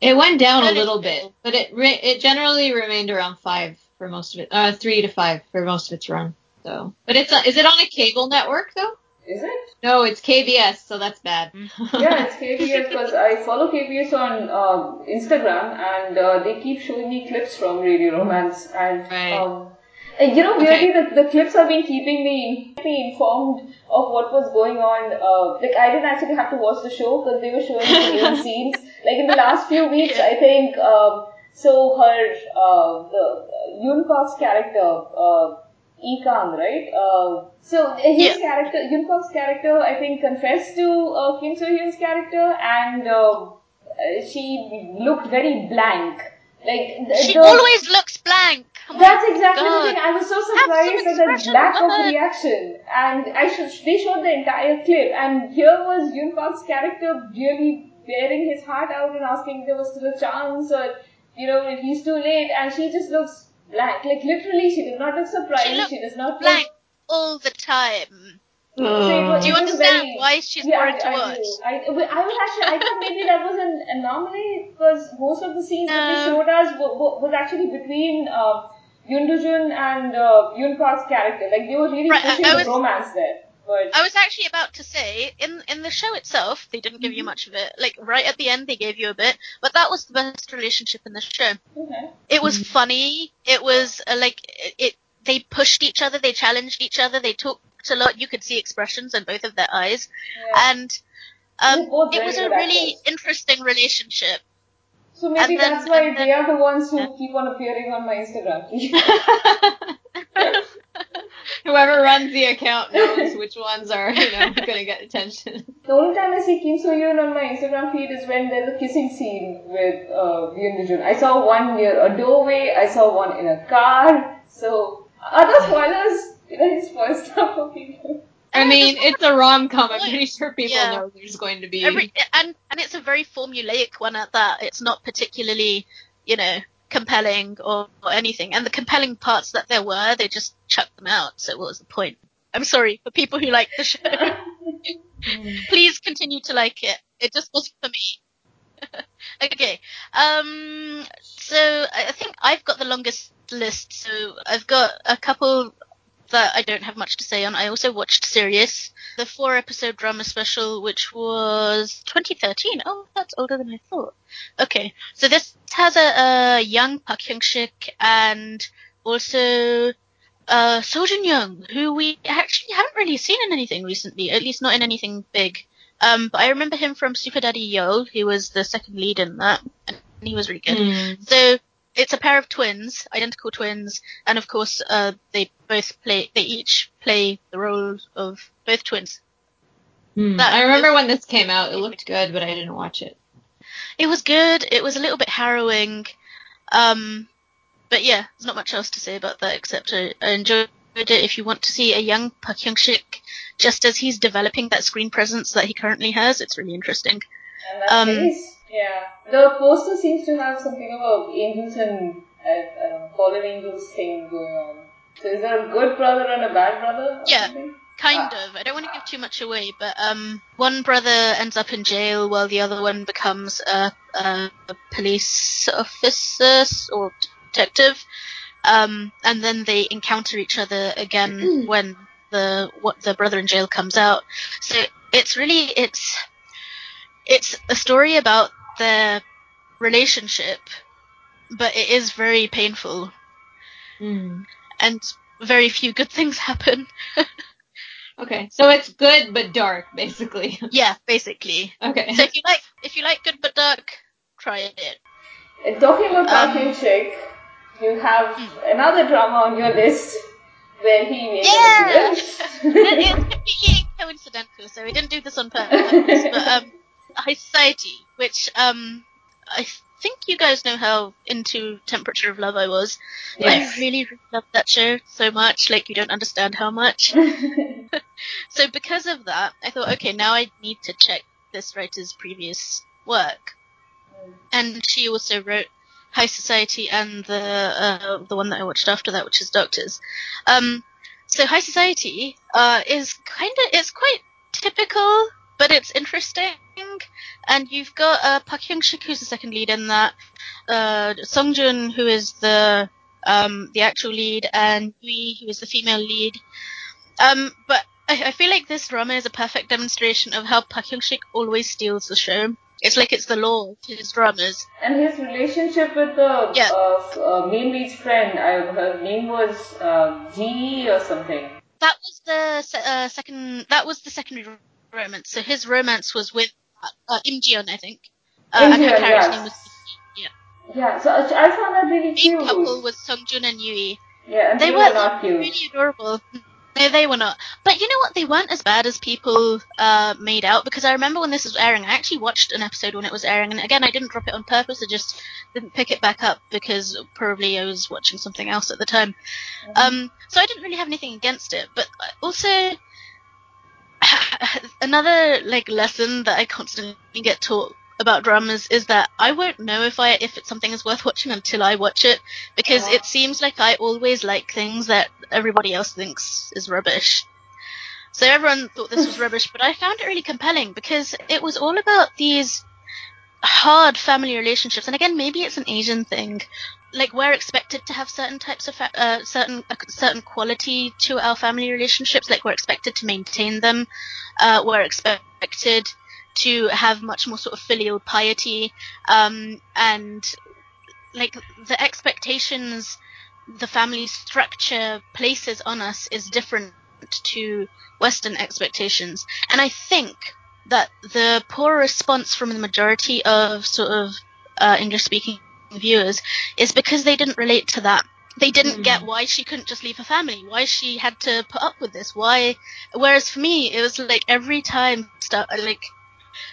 Speaker 2: it went down a little bit, but it re- it generally remained around five for most of it. Uh, three to five for most of its run. So, but it's is it on a cable network though?
Speaker 3: Is it?
Speaker 2: No, it's KBS, so that's bad.
Speaker 3: yeah, it's KBS because I follow KBS on uh, Instagram and uh, they keep showing me clips from Radio Romance and
Speaker 2: Right.
Speaker 3: um, and you know weirdly the, the clips have been keeping me, me informed of what was going on. Uh, like I didn't actually have to watch the show because they were showing the main scenes. Like in the last few weeks. I think um, so. Her uh, the uh, Yoon Park's character. Uh, Ikang, right? Uh, so his
Speaker 1: Yeah.
Speaker 3: character, Yoon Park's character, I think confessed to uh, Kim So-hyun's character, and uh, uh, she looked very blank. Like the,
Speaker 1: She
Speaker 3: the-
Speaker 1: always looks blank. Oh my
Speaker 3: that's exactly the thing. I was so surprised at the
Speaker 1: expression,
Speaker 3: lack of
Speaker 1: woman.
Speaker 3: reaction, and I should, they showed the entire clip, and here was Yoon Park's character really bearing his heart out and asking if there was still a chance, or you know, if he's too late, and she just looks blank. Like literally, she does not look surprised.
Speaker 1: She looks
Speaker 3: does not
Speaker 1: Blank
Speaker 3: look.
Speaker 1: all the time.
Speaker 3: So
Speaker 1: Do you understand
Speaker 3: very-
Speaker 1: why she's
Speaker 3: yeah,
Speaker 1: boring to
Speaker 3: I,
Speaker 1: watch?
Speaker 3: I do. I, but I was actually, I thought maybe that was an anomaly because most of the scenes that they showed us wa- wa- was actually between uh, Yoon Doo-joon and uh, Yoon Park's character. Like they were really
Speaker 1: Right,
Speaker 3: pushing
Speaker 1: I
Speaker 3: the
Speaker 1: was-
Speaker 3: romance there. But
Speaker 1: I was actually about to say in in the show itself they didn't give you much of it. Like right at the end they gave you a bit, but that was the best relationship in the show.
Speaker 3: okay.
Speaker 1: It was funny. It was uh, like it, it. They pushed each other. They challenged each other. They talked a lot. You could see expressions in both of their eyes,
Speaker 3: Yeah.
Speaker 1: and um, it was a really
Speaker 3: actors.
Speaker 1: interesting relationship.
Speaker 3: So maybe
Speaker 1: then-
Speaker 3: that's why they are the ones who keep on appearing on my Instagram.
Speaker 2: Whoever runs the account knows which ones are, you know, gonna get attention.
Speaker 3: The only time I see Kim So-hyun on my Instagram feed is when there's a kissing scene with uh, Yoon Doo-joon. I saw one near a doorway. I saw one in a car. So other spoilers, you know, he spoils stuff for people.
Speaker 2: I mean, it's a rom com. I'm pretty sure people
Speaker 1: Yeah.
Speaker 2: know there's going to be.
Speaker 1: Every, and and it's a very formulaic one at that. It's not particularly, you know, compelling or, or anything. And the compelling parts that there were, they just chucked them out. So what was the point? I'm sorry for people who like the show. Please continue to like it. It just wasn't for me. okay. Um. So I think I've got the longest list. So I've got a couple that I don't have much to say on. I also watched Sirius, the four episode drama special, which was 2013. Oh, that's older than I thought. Okay, so this has a, a young Park Hyung Sik and also uh, Seo Jun Young, who we actually haven't really seen in anything recently, at least not in anything big. Um, but I remember him from Super Daddy Yeol, he was the second lead in that, and he was really good.
Speaker 2: Mm.
Speaker 1: So it's a pair of twins, identical twins, and of course, uh, they both play, they each play the role of both twins.
Speaker 2: Hmm. I remember
Speaker 1: is-
Speaker 2: when this came out. It looked good, but I didn't watch it.
Speaker 1: It was good. It was a little bit harrowing. Um, but yeah, there's not much else to say about that except I, I enjoyed it. If you want to see a young Park Hyung Sik just as he's developing that screen presence that he currently has, it's really interesting.
Speaker 3: And that's
Speaker 1: Um,
Speaker 3: nice. Yeah. The poster seems to have something about angels and uh, know, fallen angels thing going on. So is there a good brother and a bad brother?
Speaker 1: Yeah.
Speaker 3: Something?
Speaker 1: Kind
Speaker 3: Ah.
Speaker 1: of. I don't want to give too much away, but um, one brother ends up in jail while the other one becomes a, a, a police officer or detective. Um, and then they encounter each other again when the what the brother in jail comes out. So it's really it's it's a story about their relationship, but it is very painful
Speaker 2: Hmm.
Speaker 1: and very few good things happen.
Speaker 2: Okay, so it's good but dark, basically.
Speaker 1: yeah, basically.
Speaker 2: okay.
Speaker 1: So if you like, if you like good but dark, try it.
Speaker 3: And talking about
Speaker 1: Um,
Speaker 3: Park Hyung you have
Speaker 1: Hmm.
Speaker 3: another drama on your list where he made
Speaker 1: Yeah!
Speaker 3: an appearance.
Speaker 1: it's completely coincidental, so we didn't do this on purpose. but um, High Society, which um, I think you guys know how into Temperature of Love I was.
Speaker 2: Yes.
Speaker 1: I really, really loved that show so much. Like you don't understand how much. So because of that, I thought, okay, now I need to check this writer's previous work. And she also wrote High Society and the uh, the one that I watched after that, which is Doctors. Um, so High Society uh, is kind of it's quite typical, but it's interesting. And you've got uh, Park Hyung Sik, who's the second lead in that, uh, Sung Joon, who is the um, the actual lead, and Uee, who is the female lead. Um, but I, I feel like this drama is a perfect demonstration of how Park Hyung Sik always steals the show. It's like it's the law of his dramas.
Speaker 3: and his relationship with the
Speaker 1: Yeah.
Speaker 3: uh, uh, main lead's friend, I, her name was uh, G or something.
Speaker 1: That was the uh, second. That was the secondary romance. So his romance was with uh, Im Ji-yeon, I think. Uh, and her
Speaker 3: Im
Speaker 1: character's
Speaker 3: yes.
Speaker 1: name was yeah.
Speaker 3: Yeah, so I found that really cute.
Speaker 1: couple was Sung Joon and Uee.
Speaker 3: yeah, and
Speaker 1: They
Speaker 3: they,
Speaker 1: were
Speaker 3: were not cute.
Speaker 1: really adorable. No, they were not. But you know what? They weren't as bad as people uh, made out because I remember when this was airing, I actually watched an episode when it was airing, and again, I didn't drop it on purpose. I just didn't pick it back up because probably I was watching something else at the time. Um, so I didn't really have anything against it. But also, another like lesson that I constantly get taught about dramas is that I won't know if I if it's something is worth watching until I watch it because
Speaker 3: Yeah.
Speaker 1: it seems like I always like things that everybody else thinks is rubbish. So everyone thought this was rubbish, but I found it really compelling because it was all about these hard family relationships. And again, maybe it's an Asian thing. Like we're expected to have certain types of fa- uh, certain a certain quality to our family relationships. Like we're expected to maintain them. Uh, we're expected to have much more sort of filial piety. Um, and like the expectations the family structure places on us is different to Western expectations. And I think that the poor response from the majority of sort of uh, English speaking viewers is because they didn't relate to that. They didn't
Speaker 2: Hmm.
Speaker 1: get why she couldn't just leave her family, why she had to put up with this, why. Whereas for me, it was like every time, start, like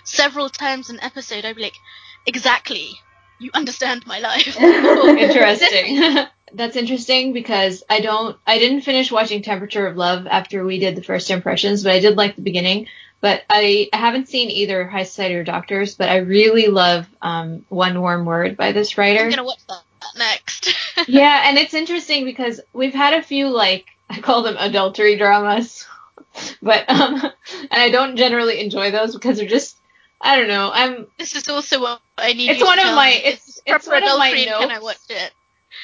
Speaker 1: several times an episode, I'd be like, exactly, you understand my life.
Speaker 2: interesting. That's interesting because I don't, I didn't finish watching Temperature of Love after we did the first impressions, but I did like the beginning. But I, I haven't seen either High Society or Doctors, but I really love um, One Warm Word by this writer.
Speaker 1: I'm gonna watch that next.
Speaker 2: yeah, and it's interesting because we've had a few like I call them adultery dramas but um, and I don't generally enjoy those because they're just I don't know. I'm.
Speaker 1: This is also what I need.
Speaker 2: It's one
Speaker 1: to
Speaker 2: of my.
Speaker 1: me.
Speaker 2: It's it's one of my
Speaker 1: adultery. Can I
Speaker 2: notes.
Speaker 1: watch it?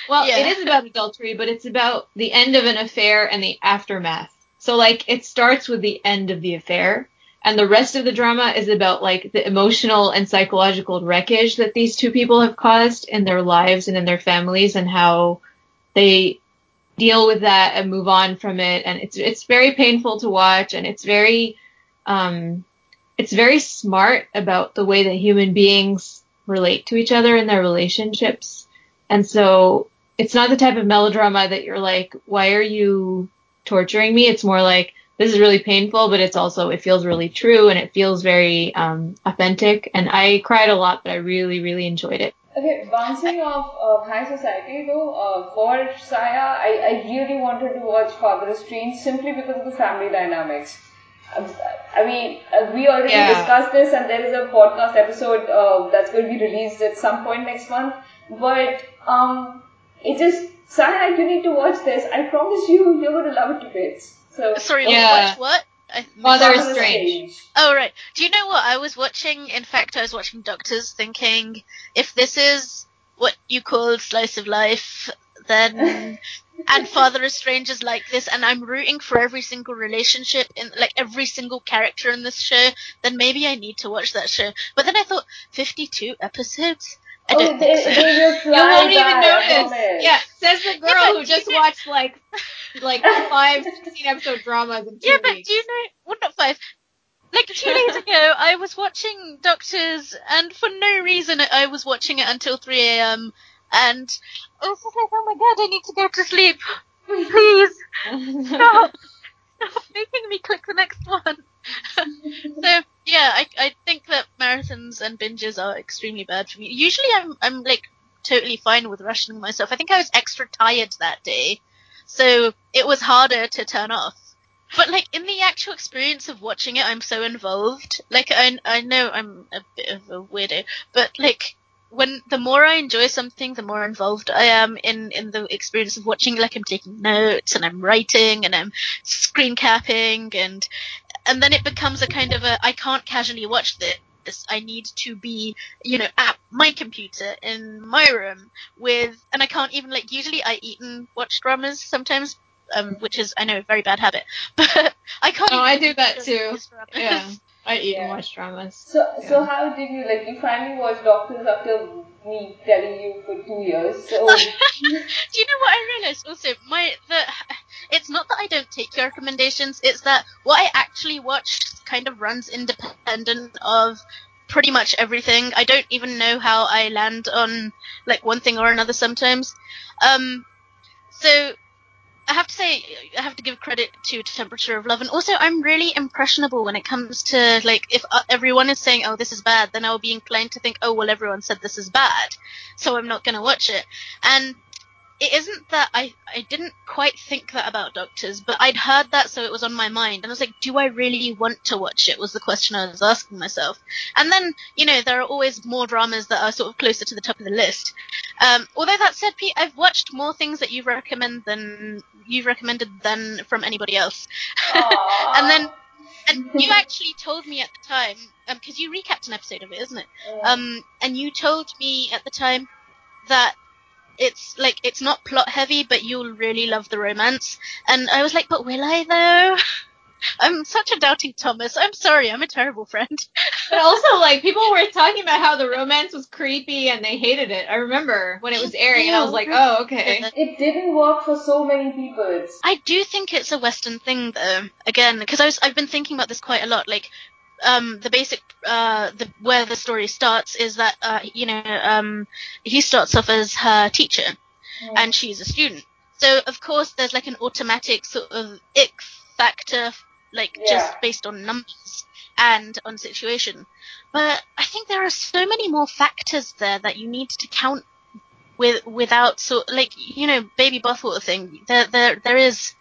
Speaker 2: Well,
Speaker 1: Yeah.
Speaker 2: it is about adultery, but it's about the end of an affair and the aftermath. So like it starts with the end of the affair and the rest of the drama is about like the emotional and psychological wreckage that these two people have caused in their lives and in their families and how they deal with that and move on from it and it's it's very painful to watch and it's very um it's very smart about the way that human beings relate to each other in their relationships and so it's not the type of melodrama that you're like, why are you torturing me? It's more like, this is really painful, but it's also, it feels really true and it feels very um, authentic. And I cried a lot, but I really, really enjoyed it.
Speaker 3: Okay, bouncing off uh, High Society though, uh, for Saya, I, I really wanted to watch Father Strange simply because of the family dynamics. Um, I mean, uh, we already
Speaker 2: Yeah.
Speaker 3: discussed this, and there is a podcast episode uh, that's going to be released at some point next month. But um, it just Saya, you need to watch this. I promise you, you're going to love it to bits. So
Speaker 1: Sorry,
Speaker 2: Yeah.
Speaker 1: watch what? Missed-
Speaker 2: is Strange.
Speaker 1: Oh right. Do you know what I was watching? In fact, I was watching Doctors, thinking if this is what you call slice of life, then and Father is Strange is like this, and I'm rooting for every single relationship in like every single character in this show, then maybe I need to watch that show. But then I thought, 52 episodes.
Speaker 3: Oh, they, they just
Speaker 2: You won't even notice. Yeah, says the girl
Speaker 1: but
Speaker 2: who just
Speaker 1: know-
Speaker 2: watched like like five 16 episode dramas in two
Speaker 1: Yeah, but
Speaker 2: weeks.
Speaker 1: do you know? Well, not five. Like two days ago, I was watching Doctors, and for no reason, I was watching it until 3 a.m. And I was just like, "Oh my god, I need to go to sleep! Please stop! Stop making me click the next one." so yeah, I I think that marathons and binges are extremely bad for me. Usually, I'm I'm like totally fine with rationing myself. I think I was extra tired that day, so it was harder to turn off. But like in the actual experience of watching it, I'm so involved. Like I I know I'm a bit of a weirdo, but like when the more I enjoy something, the more involved I am in in the experience of watching. Like I'm taking notes and I'm writing and I'm screen capping and and then it becomes a kind of a I can't casually watch this. I need to be, you know, at my computer in my room with, and I can't even like. Usually, I eat and watch dramas sometimes, um, which is I know a very bad habit, but I can't.
Speaker 2: Oh, I do that too. yeah, I and
Speaker 3: Yeah.
Speaker 2: watch dramas.
Speaker 3: So, so how did you like? You finally watched Doctors after me telling you for two years. So,
Speaker 1: Do you know what I realized also? My the it's not that I don't take your recommendations. It's that what I actually watched kind of runs independent of pretty much everything. I don't even know how I land on like one thing or another sometimes. Um, so I have to say I have to give credit to Temperature of Love, and also I'm really impressionable when it comes to like if uh, everyone is saying oh this is bad, then I will be inclined to think oh well everyone said this is bad, so I'm not going to watch it. And it isn't that I I didn't quite think that about Doctors, but I'd heard that, so it was on my mind, and I was like, do I really want to watch it? Was the question I was asking myself. And then you know there are always more dramas that are sort of closer to the top of the list. Um, although that said, Pete, I've watched more things that you've recommend than you've recommended than from anybody else. And then and you actually told me at the time because you recapped an episode of it, isn't it? Um, and you told me at the time that it's like it's not plot heavy, but you'll really love the romance. And I was like, but will I though? I'm such a doubting Thomas. I'm sorry, I'm a terrible friend.
Speaker 2: But also, like, people were talking about how the romance was creepy and they hated it. I remember when it was airing, and I was like, oh, okay.
Speaker 3: it didn't work for so many people.
Speaker 1: I do think it's a Western thing, though. Again, because I was I've been thinking about this quite a lot. Like, um, the basic uh, the where the story starts is that uh, you know um, he starts off as her teacher, and she's a student. So of course there's like an automatic sort of ick factor, like
Speaker 3: Yeah.
Speaker 1: just based on numbers and on situation. But I think there are so many more factors there that you need to count with without sort like you know baby bathwater thing. There there there is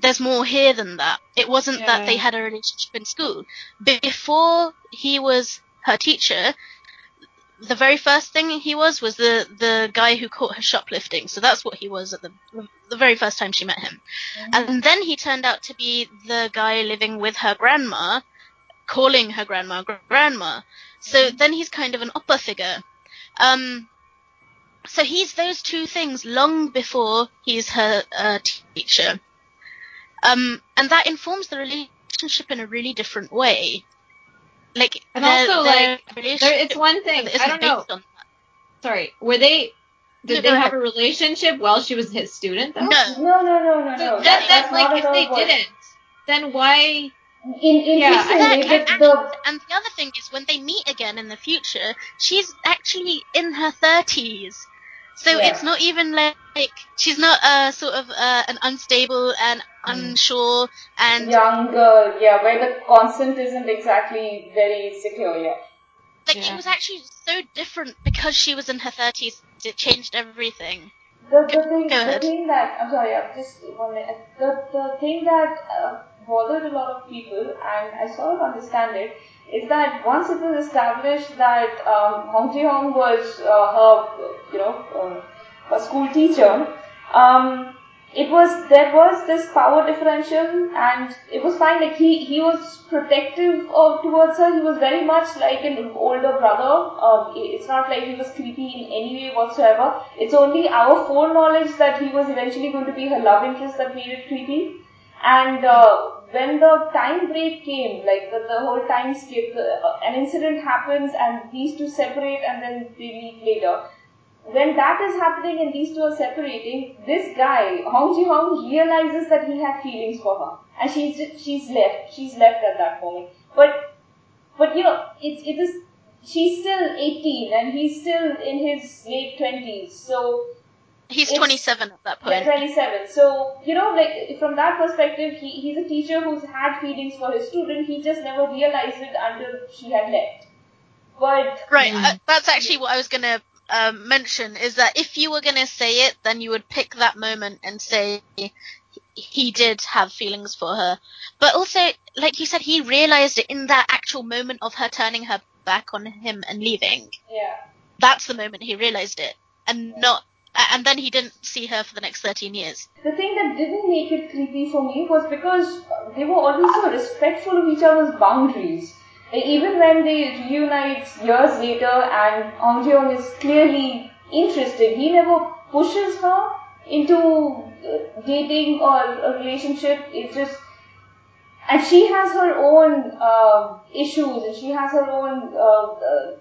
Speaker 1: there's more here than that. It wasn't that they had a relationship in school. Before he was her teacher, the very first thing he was was the the guy who caught her shoplifting. So that's what he was at the the very first time she met him. And then he turned out to be the guy living with her grandma, calling her grandma gr- grandma. So then he's kind of an upper figure. Um, so he's those two things long before he's her uh, teacher. Um, and that informs the relationship in a really different way. Like,
Speaker 2: And
Speaker 1: their-
Speaker 2: also,
Speaker 1: their
Speaker 2: like, There, it's one thing. I don't know.
Speaker 1: based on
Speaker 2: Sorry, were they? Did
Speaker 1: No,
Speaker 2: they have a relationship while she was his student? Though?
Speaker 1: No,
Speaker 3: No, no, no, no,
Speaker 2: So
Speaker 3: no.
Speaker 2: that,
Speaker 3: that's
Speaker 2: that's like if they
Speaker 3: what-
Speaker 2: didn't, then why?
Speaker 3: In,
Speaker 2: Yeah,
Speaker 3: interestingly,
Speaker 1: That- and,
Speaker 3: the,
Speaker 1: and the other thing is when they meet again in the future, she's actually in her thirties. So
Speaker 3: Yeah.
Speaker 1: it's not even like she's not uh, sort of uh, an unstable and unsure and
Speaker 3: young girl, yeah, where the constant isn't exactly very secure, yeah.
Speaker 1: like she was actually so different because she was in her thirties. It changed everything.
Speaker 3: The, the thing, the thing that I'm sorry, I'm just one minute. The the thing that uh, bothered a lot of people, and I sort of understand it, is that once it was established that um, Hong Ji Hong was uh, her, you know, um, her school teacher, um, it was there was this power differential, and it was fine. Like he he was protective of towards her. He was very much like an older brother. Um, it's not like he was creepy in any way whatsoever. It's only our foreknowledge that he was eventually going to be her love interest that made it creepy. And uh, when the time break came, like the, the whole time skip, uh, an incident happens and these two separate and then they meet later. When that is happening and these two are separating, this guy, Hong Ji Hong, realizes that he had feelings for her. And she's, she's left. She's left at that moment. But, but you know, it, it is, she's still 18 and he's still in his late 20s. So,
Speaker 1: He's
Speaker 3: It's-
Speaker 1: 27 at that
Speaker 3: yeah,
Speaker 1: point.
Speaker 3: 27. So, you know, like, from that perspective, he, he's a teacher who's had feelings for his student. He just never realized it until she had left. But,
Speaker 1: Right,
Speaker 2: Mm.
Speaker 1: uh, that's actually what I was gonna um, mention. Is that if you were gonna say it, then you would pick that moment and say he did have feelings for her. But also, like you said, he realized it in that actual moment of her turning her back on him and leaving.
Speaker 3: yeah.
Speaker 1: That's the moment he realized it, and not. And then he didn't see her for the next 13 years.
Speaker 3: The thing that didn't make it creepy for me was because they were always so respectful of each other's boundaries. Even when they reunite years later and Ong Jeong is clearly interested, he never pushes her into uh, dating or a relationship. It just and she has her own uh, issues and she has her own. Uh, uh,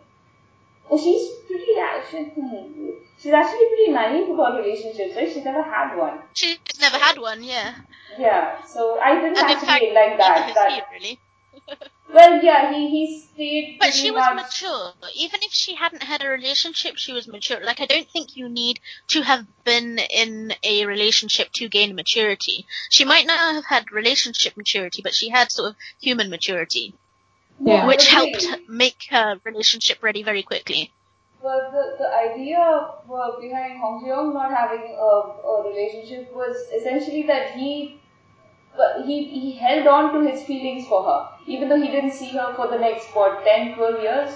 Speaker 3: well, she's pretty actually. hmm, She's actually pretty naive about relationships, right? She's never had one.
Speaker 1: She's never had one, yeah.
Speaker 3: Yeah, so I didn't
Speaker 1: And
Speaker 3: actually
Speaker 1: fact,
Speaker 3: like that. that
Speaker 1: really.
Speaker 3: well, yeah, he he stayed.
Speaker 1: But she was
Speaker 3: much,
Speaker 1: mature. Even if she hadn't had a relationship, she was mature. Like, I don't think you need to have been in a relationship to gain maturity. She might not have had relationship maturity, but she had sort of human maturity,
Speaker 2: Yeah.
Speaker 1: Which
Speaker 3: agree.
Speaker 1: helped make her relationship ready very quickly.
Speaker 3: Well, the, the idea of, uh, behind Hong Jeong not having a, a relationship was essentially that he but he, he held on to his feelings for her, even though he didn't see her for the next, what, 10, 12 years.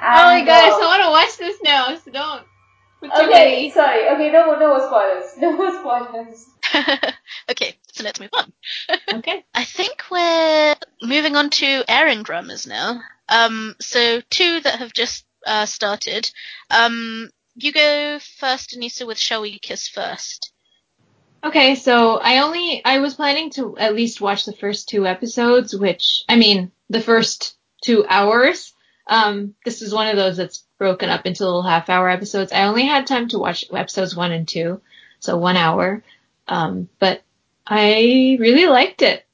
Speaker 3: And,
Speaker 2: oh my gosh,
Speaker 3: uh,
Speaker 2: I want to watch this now, so don't. Put
Speaker 3: Okay, sorry. Okay, no, no more spoilers. No spoilers.
Speaker 1: okay, so let's move on.
Speaker 2: Okay.
Speaker 1: I think we're moving on to airing dramas now. Um, so two that have just uh, started. Um, you go first, Anissa, with Shall We Kiss First?
Speaker 2: Okay, so I only I was planning to at least watch the first two episodes, which I mean the first two hours. Um, this is one of those that's broken up into little half hour episodes. I only had time to watch episodes one and two, so one hour. Um, but I really liked it.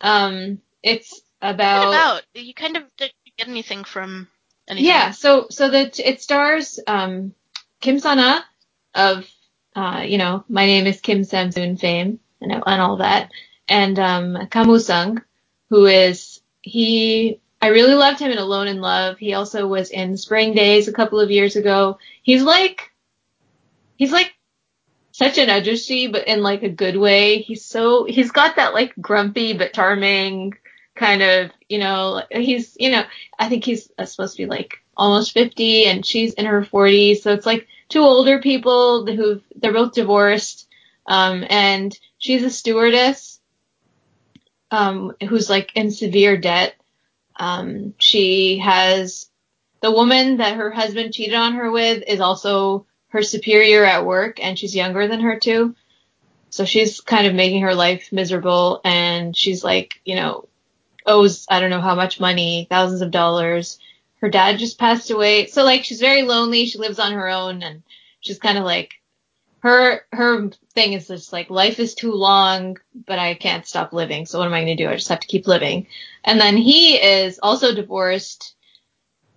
Speaker 2: Um, it's
Speaker 1: What
Speaker 2: about
Speaker 1: about? You kind of didn't get anything from anything.
Speaker 2: yeah, so so that it stars um, Kim Sun-a of uh, you know my name is Kim Samsoon fame and and all that, and um, Kam Woo Sung, who is he. I really loved him in Alone in Love. He also was in Spring Days a couple of years ago. He's like he's like such an ajushi, but in like a good way. He's so he's got that like grumpy but charming kind of you know. He's you know I think he's uh, supposed to be like almost 50 and she's in her 40s. So it's like two older people who they're both divorced. Um, and she's a stewardess, um, who's like in severe debt. Um, she has the woman that her husband cheated on her with is also her superior at work and she's younger than her too. So she's kind of making her life miserable and she's like, you know, owes I don't know how much money, thousands of dollars. Her dad just passed away. So like she's very lonely. She lives on her own and she's kind of like her her thing is just like life is too long, but I can't stop living. So what am I going to do? I just have to keep living. And then he is also divorced.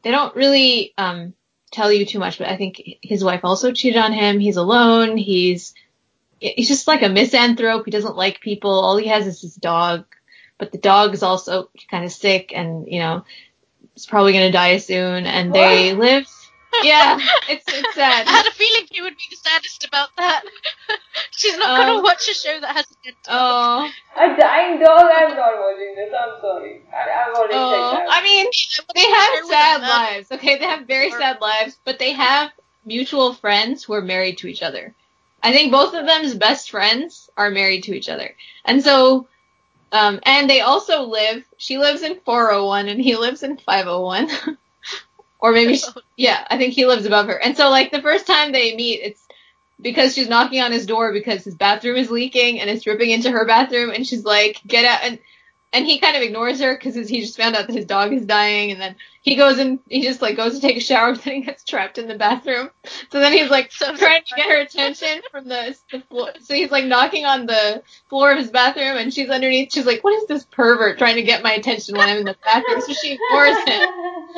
Speaker 2: They don't really um tell you too much, but I think his wife also cheated on him. He's alone. He's he's just like a misanthrope. He doesn't like people. All he has is his dog, but the dog is also kind of sick and, you know, is probably going to die soon. And what? they live yeah, it's it's sad.
Speaker 1: I had a feeling you would be the saddest about that. She's not gonna um, watch a show that has a dead dog.
Speaker 2: Oh,
Speaker 3: a dying dog. I'm not watching this. I'm sorry. I, I've already oh, checked
Speaker 2: I mean, they have sad lives. Okay, they have very sad lives, but they have mutual friends who are married to each other. I think both of them's best friends are married to each other, and so. Um, and they also live, she lives in 401 and he lives in 501. Or maybe, she, yeah, I think he lives above her. And so like the first time they meet, it's because she's knocking on his door because his bathroom is leaking and it's dripping into her bathroom and she's like, get out. And and he kind of ignores her because he just found out that his dog is dying, and then he goes and he just like goes to take a shower, but then he gets trapped in the bathroom. So then he's like so trying to get her attention from the, the floor. So he's like knocking on the floor of his bathroom, and she's underneath. She's like, "What is this pervert trying to get my attention when I'm in the bathroom?" So she ignores him,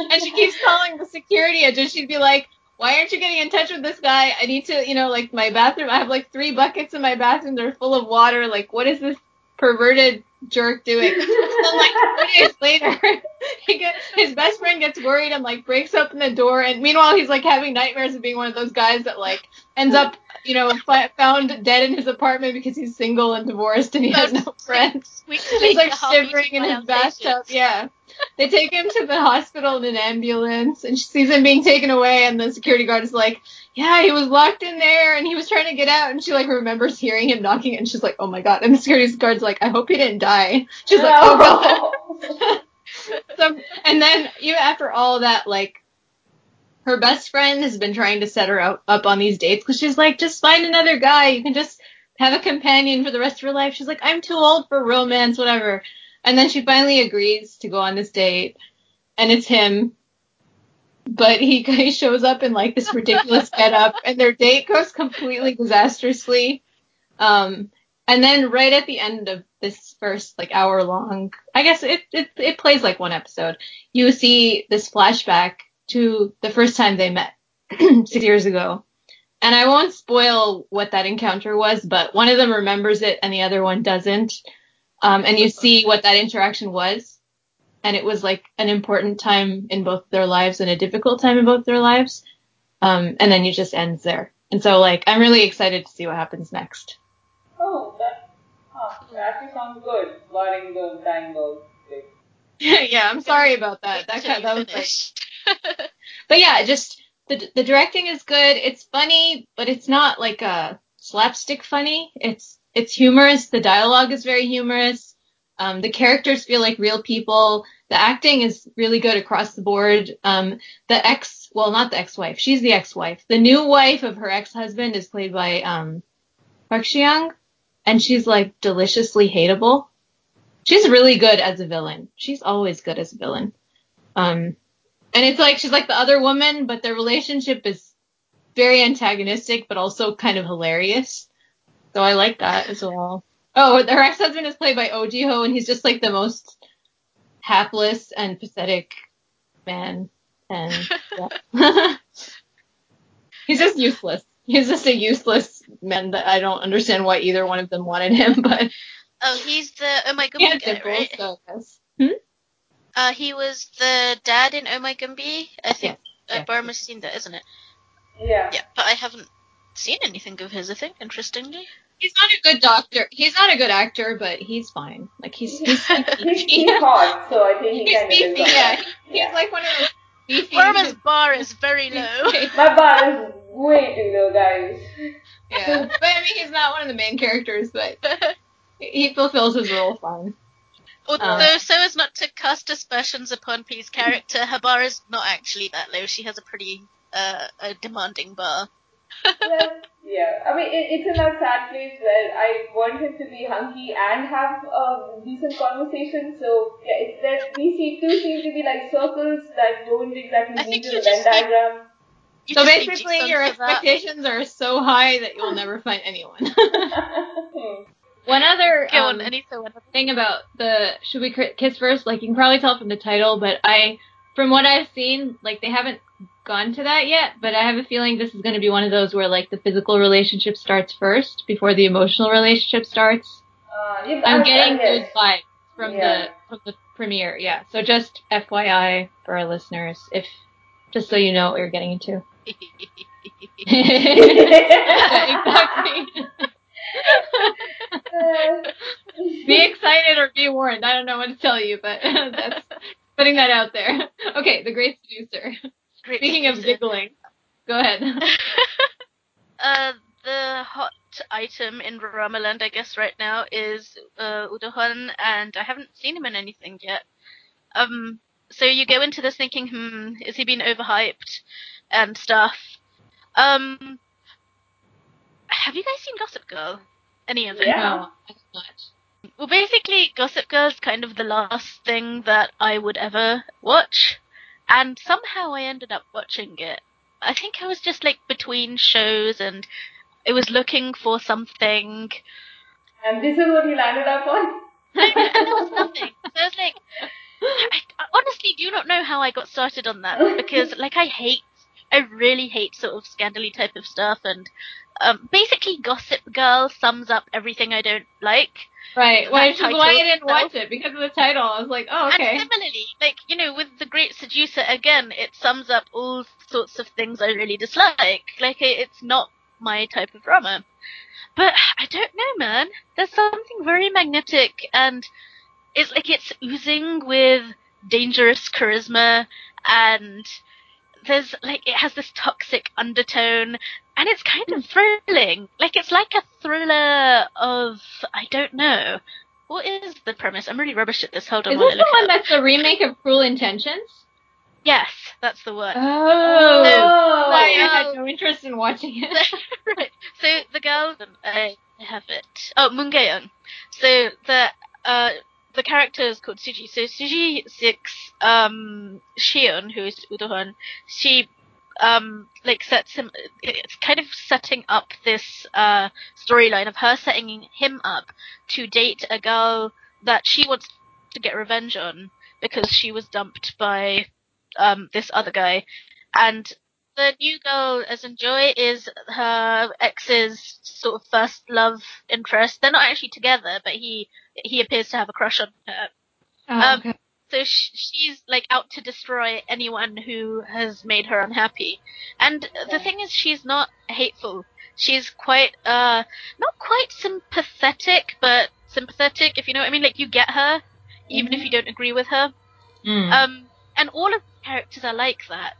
Speaker 2: and she keeps calling the security agent. She'd be like, why aren't you getting in touch with this guy? I need to, you know, like my bathroom. I have like three buckets in my bathroom. They're full of water. Like, what is this perverted jerk doing. so like three days later, he gets, his best friend gets worried and like breaks open the door. And meanwhile, he's like having nightmares of being one of those guys that like ends up, you know, found dead in his apartment because he's single and divorced and he has no friends. He's like shivering in his bathtub. Yeah. They take him to the hospital in an ambulance and she sees him being taken away and the security guard is like, yeah, he was locked in there and he was trying to get out and she like remembers hearing him knocking and she's like, oh my god. And the security guard's like, I hope he didn't die. She's like, oh god. so, and then even after all that, like, her best friend has been trying to set her up, up on these dates because she's like, just find another guy. You can just have a companion for the rest of your life. She's like, I'm too old for romance, whatever. And then she finally agrees to go on this date and it's him but he, he shows up in like this ridiculous getup, and their date goes completely disastrously. Um, and then right at the end of this first like hour long, I guess it, it it plays like one episode. You see this flashback to the first time they met six years ago. And I won't spoil what that encounter was, but one of them remembers it and the other one doesn't. Um, and you see what that interaction was and it was like an important time in both their lives and a difficult time in both their lives. Um, and then it just ends there. And so like I'm really excited to see what happens next.
Speaker 3: Oh, that, huh, that actually sounds good, barring the tango
Speaker 2: yeah, I'm sorry about that. That kind that was like, but yeah, just the the directing is good. It's funny, but it's not like a slapstick funny. It's it's humorous. The dialogue is very humorous. Um, the characters feel like real people the acting is really good across the board. Um, the ex, well, not the ex-wife. She's the ex-wife. The new wife of her ex-husband is played by um, Park Si-yeon, and she's like deliciously hateable. She's really good as a villain. She's always good as a villain. Um, and it's like she's like the other woman, but their relationship is very antagonistic, but also kind of hilarious. So I like that as well. Oh, her ex-husband is played by Oh Ji-ho, and he's just like the most hapless and pathetic man. And yeah. he's just useless. He's just a useless man that I don't understand why either one of them wanted him. But
Speaker 1: oh, he's the Oh My Geum-bi guy, right? So hmm? Uh, he was the dad in Oh My Geum-bi. I think yes. uh, Boroma's seen that, isn't it?
Speaker 3: Yeah.
Speaker 1: Yeah, but I haven't seen anything of his. I think, interestingly
Speaker 2: he's not a good doctor. He's not a good actor, but he's fine. Like he's he's
Speaker 3: he's, he's hot, so I think he
Speaker 2: he's kind of is. Yeah, he's yeah. like one of those beefy.
Speaker 1: Boroma's bar is very low.
Speaker 3: My bar is way too low, guys.
Speaker 2: yeah, but I mean, he's not one of the main characters, but he fulfills his role fine.
Speaker 1: Although,
Speaker 2: Uh.
Speaker 1: so as not to cast aspersions upon P's character, her bar is not actually that low. She has a pretty uh, a demanding bar.
Speaker 3: Well, yeah. I mean, it, it's in that sad place where I want him to be hunky and have a decent conversation. So yeah, it's that these se- two seem to be like circles that don't exactly
Speaker 1: I
Speaker 3: meet in the Venn
Speaker 1: just need-
Speaker 3: diagram.
Speaker 1: You
Speaker 2: So basically, your
Speaker 1: for that.
Speaker 2: expectations are so high that you'll never find anyone.
Speaker 3: Hmm.
Speaker 2: one other um,
Speaker 1: on, Anissa. One other
Speaker 2: thing about the should we kiss first? Like you can probably tell from the title, but I, from what I've seen, like they haven't gone to that yet. But I have a feeling this is going to be one of those where like the physical relationship starts first before the emotional relationship starts.
Speaker 3: Uh,
Speaker 2: I'm
Speaker 3: I-
Speaker 2: getting
Speaker 3: I
Speaker 2: those vibes from
Speaker 3: Yeah.
Speaker 2: the from the premiere. Yeah. So just FYI for our listeners, if just so you know what you're getting into. exactly. Be excited or be warned. I don't know what to tell you, but that's putting that out there. Okay, the great seducer.
Speaker 1: Great
Speaker 2: Speaking of
Speaker 1: producer.
Speaker 2: giggling, go ahead.
Speaker 1: Uh, the hot item in Ramaland, I guess, right now is uh, Woo Do-hwan, and I haven't seen him in anything yet. Um, so you go into this thinking, hmm, is he being overhyped and stuff? Um, have you guys seen Gossip Girl? Any of it?
Speaker 3: Yeah.
Speaker 2: No.
Speaker 1: Well, basically, Gossip Girl is kind of the last thing that I would ever watch, and somehow I ended up watching it. I think I was just like between shows and I was looking for something,
Speaker 3: and this is what you landed up on.
Speaker 1: and there was nothing. So I was like, I, I honestly do not know how I got started on that because, like, I hate, I really hate sort of scandally type of stuff, and um, basically, Gossip Girl sums up everything I don't like.
Speaker 2: Right, which is why I didn't watch it because of the title. I was like, oh, okay.
Speaker 1: And similarly, like, you know, with The Great Seducer, again, it sums up all sorts of things I really dislike. Like, it's not my type of drama. But I don't know, man. There's something very magnetic, and it's like it's oozing with dangerous charisma, and there's like it has this toxic undertone, and it's kind of thrilling. Like it's like a thriller of I don't know. What is the premise? I'm really rubbish at this. Hold on,
Speaker 2: Is this the one
Speaker 1: up.
Speaker 2: that's the remake of Cruel Intentions?
Speaker 1: Yes, that's the one.
Speaker 2: Oh,
Speaker 3: Oh.
Speaker 2: sorry, I had no interest in watching it.
Speaker 1: right. So the girl, I have it. Oh, Moon Ga-young. So the uh the character is called Suji. So Suji Six, um, Shion, who is Woo Do-hwan, she um like sets him. It's kind of setting up this uh storyline of her setting him up to date a girl that she wants to get revenge on because she was dumped by um this other guy, and the new girl as in Joy is her ex's sort of first love interest. They're not actually together, but he he appears to have a crush on her.
Speaker 2: Oh,
Speaker 1: Um,
Speaker 2: okay.
Speaker 1: So sh- she's like out to destroy anyone who has made her unhappy. And the thing is, she's not hateful. She's quite uh not quite sympathetic, but sympathetic if you know what I mean. Like you get her, even if you don't agree with her.
Speaker 2: Mm.
Speaker 1: Um, and all of the characters are like that.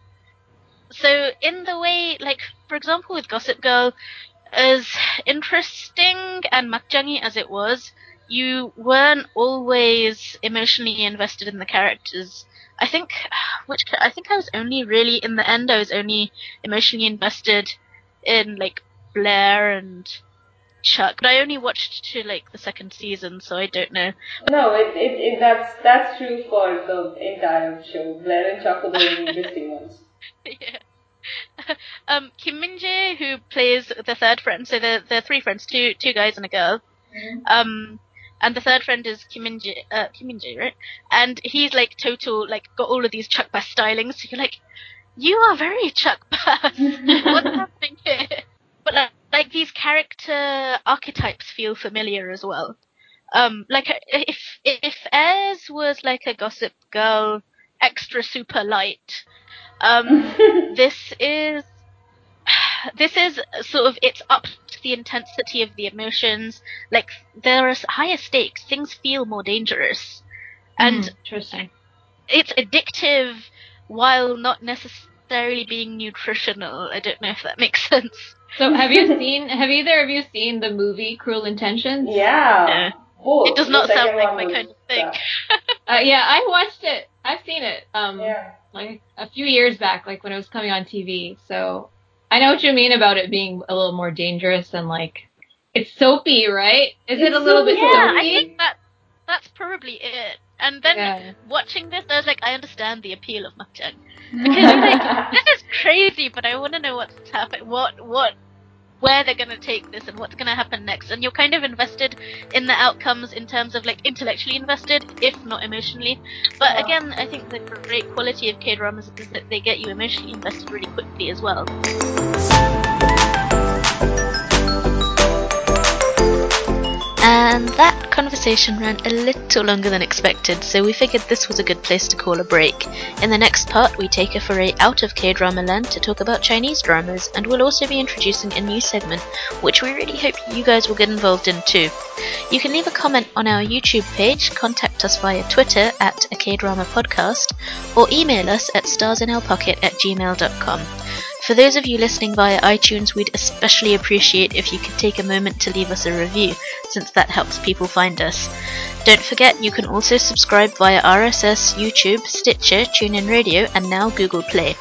Speaker 1: So in the way, like for example, with Gossip Girl, as interesting and makjangi as it was, you weren't always emotionally invested in the characters. I think, which I think I was only really in the end. I was only emotionally invested in like Blair and Chuck, but I only watched to like the second season, so I don't know.
Speaker 3: No, it, it, it that's that's true for the entire show. Blair and Chuck are the only interesting ones.
Speaker 1: yeah. um, Kim Min Jae, who plays the third friend, so they're, they're three friends, two two guys and a girl.
Speaker 3: Mhm.
Speaker 1: Um, and the third friend is Kim Min Jae, uh, Kim Min Jae, right? And he's like total, like got all of these Chuck Bass stylings. So you're like, you are very Chuck Bass. What's happening here? But like, like these character archetypes feel familiar as well. Um, like if if Ez was like a Gossip Girl extra super light, um, this is this is sort of it's up to the intensity of the emotions like there are higher stakes things feel more dangerous and
Speaker 2: Mm, interesting.
Speaker 1: it's addictive while not necessarily being nutritional. I don't know if that makes sense.
Speaker 2: So have you seen? Have either of you seen the movie Cruel Intentions?
Speaker 3: Yeah.
Speaker 1: It does not sound like my kind of thing.
Speaker 2: uh, yeah, I watched it. I've seen it. Um,
Speaker 3: yeah.
Speaker 2: Like a few years back, like when it was coming on TV. So I know what you mean about it being a little more dangerous and like it's soapy, right? Is
Speaker 3: It's
Speaker 2: it a little bit
Speaker 3: soapy.
Speaker 1: Yeah, I think that that's probably it. And then
Speaker 2: Yeah.
Speaker 1: watching this, I was like, I understand the appeal of makjang. Because like, this is crazy, but I want to know what's happening, what, what, where they're gonna take this, and what's gonna happen next. And you're kind of invested in the outcomes in terms of like intellectually invested, if not emotionally. But again, I think the great quality of K dramas is that they get you emotionally invested really quickly as well. And that conversation ran a little longer than expected, so we figured this was a good place to call a break. In the next part, we take a foray out of K drama land to talk about Chinese dramas, and we'll also be introducing a new segment, which we really hope you guys will get involved in too. You can leave a comment on our YouTube page, contact us via Twitter at a K-Drama Podcast, or email us at starsinourpockets at gmail.com. For those of you listening via iTunes, we'd especially appreciate if you could take a moment to leave us a review, since that helps people find us. Don't forget you can also subscribe via RSS, YouTube, Stitcher, TuneIn Radio, and now Google Play.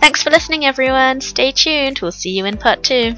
Speaker 1: Thanks for listening, everyone. Stay tuned. We'll see you in part two.